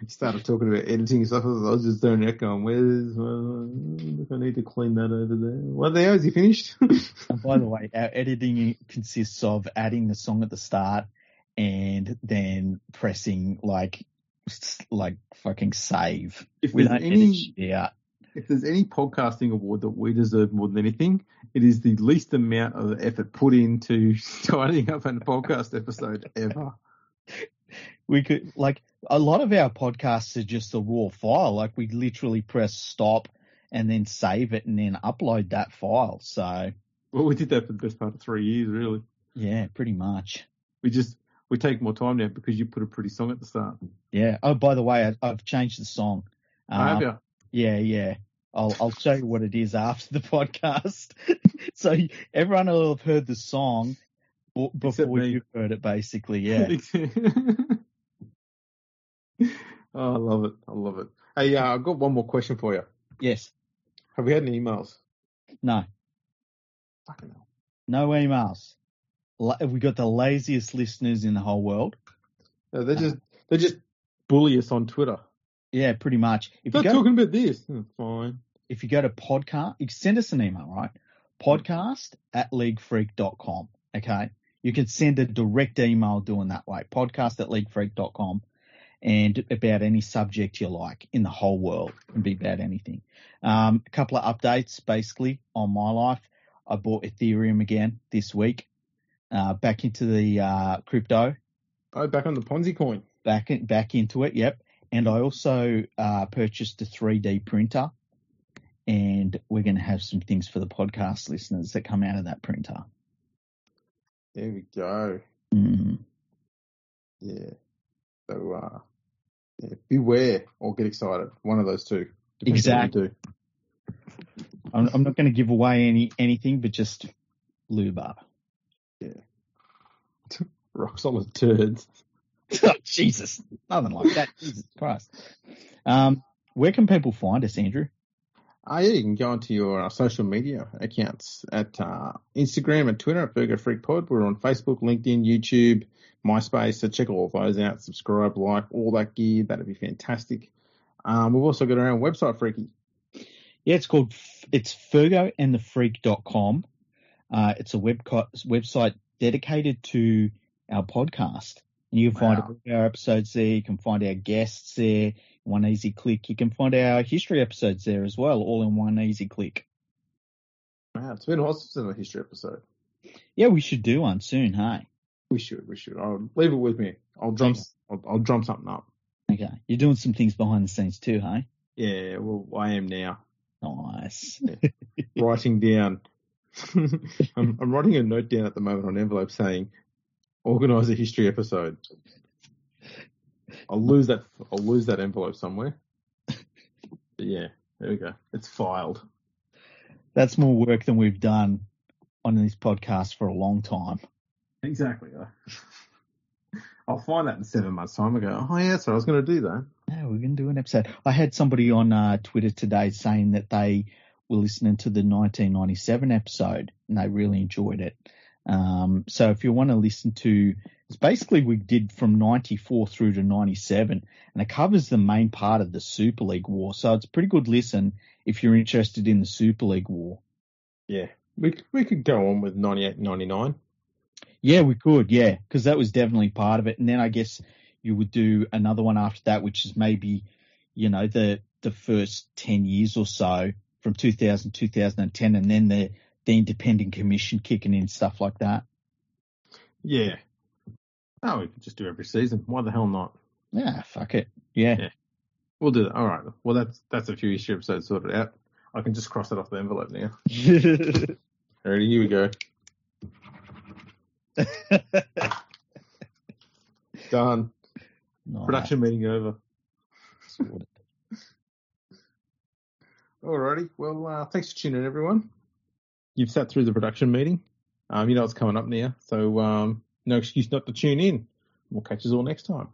he started talking about editing stuff. I was just doing that going, where's, uh, I need to clean that over there. What the hell, is he finished?
and by the way, our editing consists of adding the song at the start and then pressing like, like fucking save.
If
we
there's
don't
any-
edit out.
if there's any podcasting award that we deserve more than anything, it is the least amount of effort put into tidying up a podcast episode ever.
We could like a lot of our podcasts are just a raw file. Like we literally press stop and then save it and then upload that file. So
Well, we did that for the best part of three years, really.
yeah, pretty much.
We just we take more time now because you put a pretty song at the start.
Yeah. Oh, by the way, I, I've changed the song.
Have
Um,
you?
Yeah, yeah. I'll I'll show you what it is after the podcast. so everyone will have heard the song before you've heard it, basically. Yeah.
oh, I love it. I love it. Hey, uh, I've got one more question for you.
yes.
Have we had any emails?
No.
Fucking hell.
No emails. La- We got the laziest listeners in the whole world.
No, they just they just bully us on Twitter.
Yeah, pretty much. If you
Stop
go
talking about this. Hmm, fine.
if you go to podcast, you send us an email, right? Podcast at leaguefreak.com. Okay. You can send a direct email doing that way. Podcast at leaguefreak.com and about any subject you like in the whole world. It can be about anything. Um, a couple of updates basically on my life. I bought Ethereum again this week, uh, back into the, uh, crypto
Oh, back on the Ponzi coin.
back in, back into it. Yep. And I also uh, purchased a 3D printer, and we're going to have some things for the podcast listeners that come out of that printer.
There we go.
Mm.
Yeah. So, uh, yeah, beware or get excited. One of those two. Depends on what you do.
I'm, I'm not going to give away any anything, but just lube up. Yeah.
Rock solid turds.
oh, Jesus, nothing like that. Jesus Christ. Um, where can people find us, Andrew?
Uh, yeah, you can go onto your uh, social media accounts at uh, Instagram and Twitter at Burger Freak Pod. We're on Facebook, LinkedIn, YouTube, MySpace. So check all those out. Subscribe, like, all that gear. That'd be fantastic. Um, we've also got our own website, Freaky.
Yeah, it's called it's fergoandthefreak.com. Uh, it's a web website dedicated to our podcast. You can find
Wow.
all our episodes there. You can find our guests there. One easy click. You can find our history episodes there as well, all in one easy click.
Wow, it's been a while since a history episode.
Yeah, we should do one soon, hey?
We should, we should. I'll leave it with me. I'll drum, I'll, I'll drum something up.
Okay. You're doing some things behind the scenes too, hey?
Yeah, well, I am now.
Nice.
writing down. I'm, I'm writing a note down at the moment on envelope saying, "Organize a history episode." I'll lose that. I'll lose that envelope somewhere. But yeah, there we go. It's filed.
That's more work than we've done on this podcast for a long time.
Exactly. I'll find that in seven months' time. I go, oh yeah, so I was going to do that.
Yeah, we're going to do an episode. I had somebody on uh, Twitter today saying that they were listening to the 1997 episode and they really enjoyed it. Um, so if you want to listen to, it's basically we did from 94 through to 97 and it covers the main part of the Super League War. So it's a pretty good listen if you're interested in the Super League War.
Yeah, we we could go on with 98, 99.
Yeah, we could. Yeah, because that was definitely part of it. And then I guess you would do another one after that, which is maybe, you know, the the first ten years or so from 2000 2010, and then the the independent commission kicking in stuff like that.
Yeah. Oh, we could just do every season. Why the hell not?
Yeah, fuck it. Yeah,
Yeah. We'll do that. All right. Well, that's that's a few history episodes sorted out. I can just cross it off the envelope now. Alrighty, here we go. Done.
Nice.
Production meeting over. Alrighty. Well, uh, thanks for tuning in, everyone. You've sat through the production meeting. Um, you know what's coming up now, so um, no excuse not to tune in. We'll catch us all next time.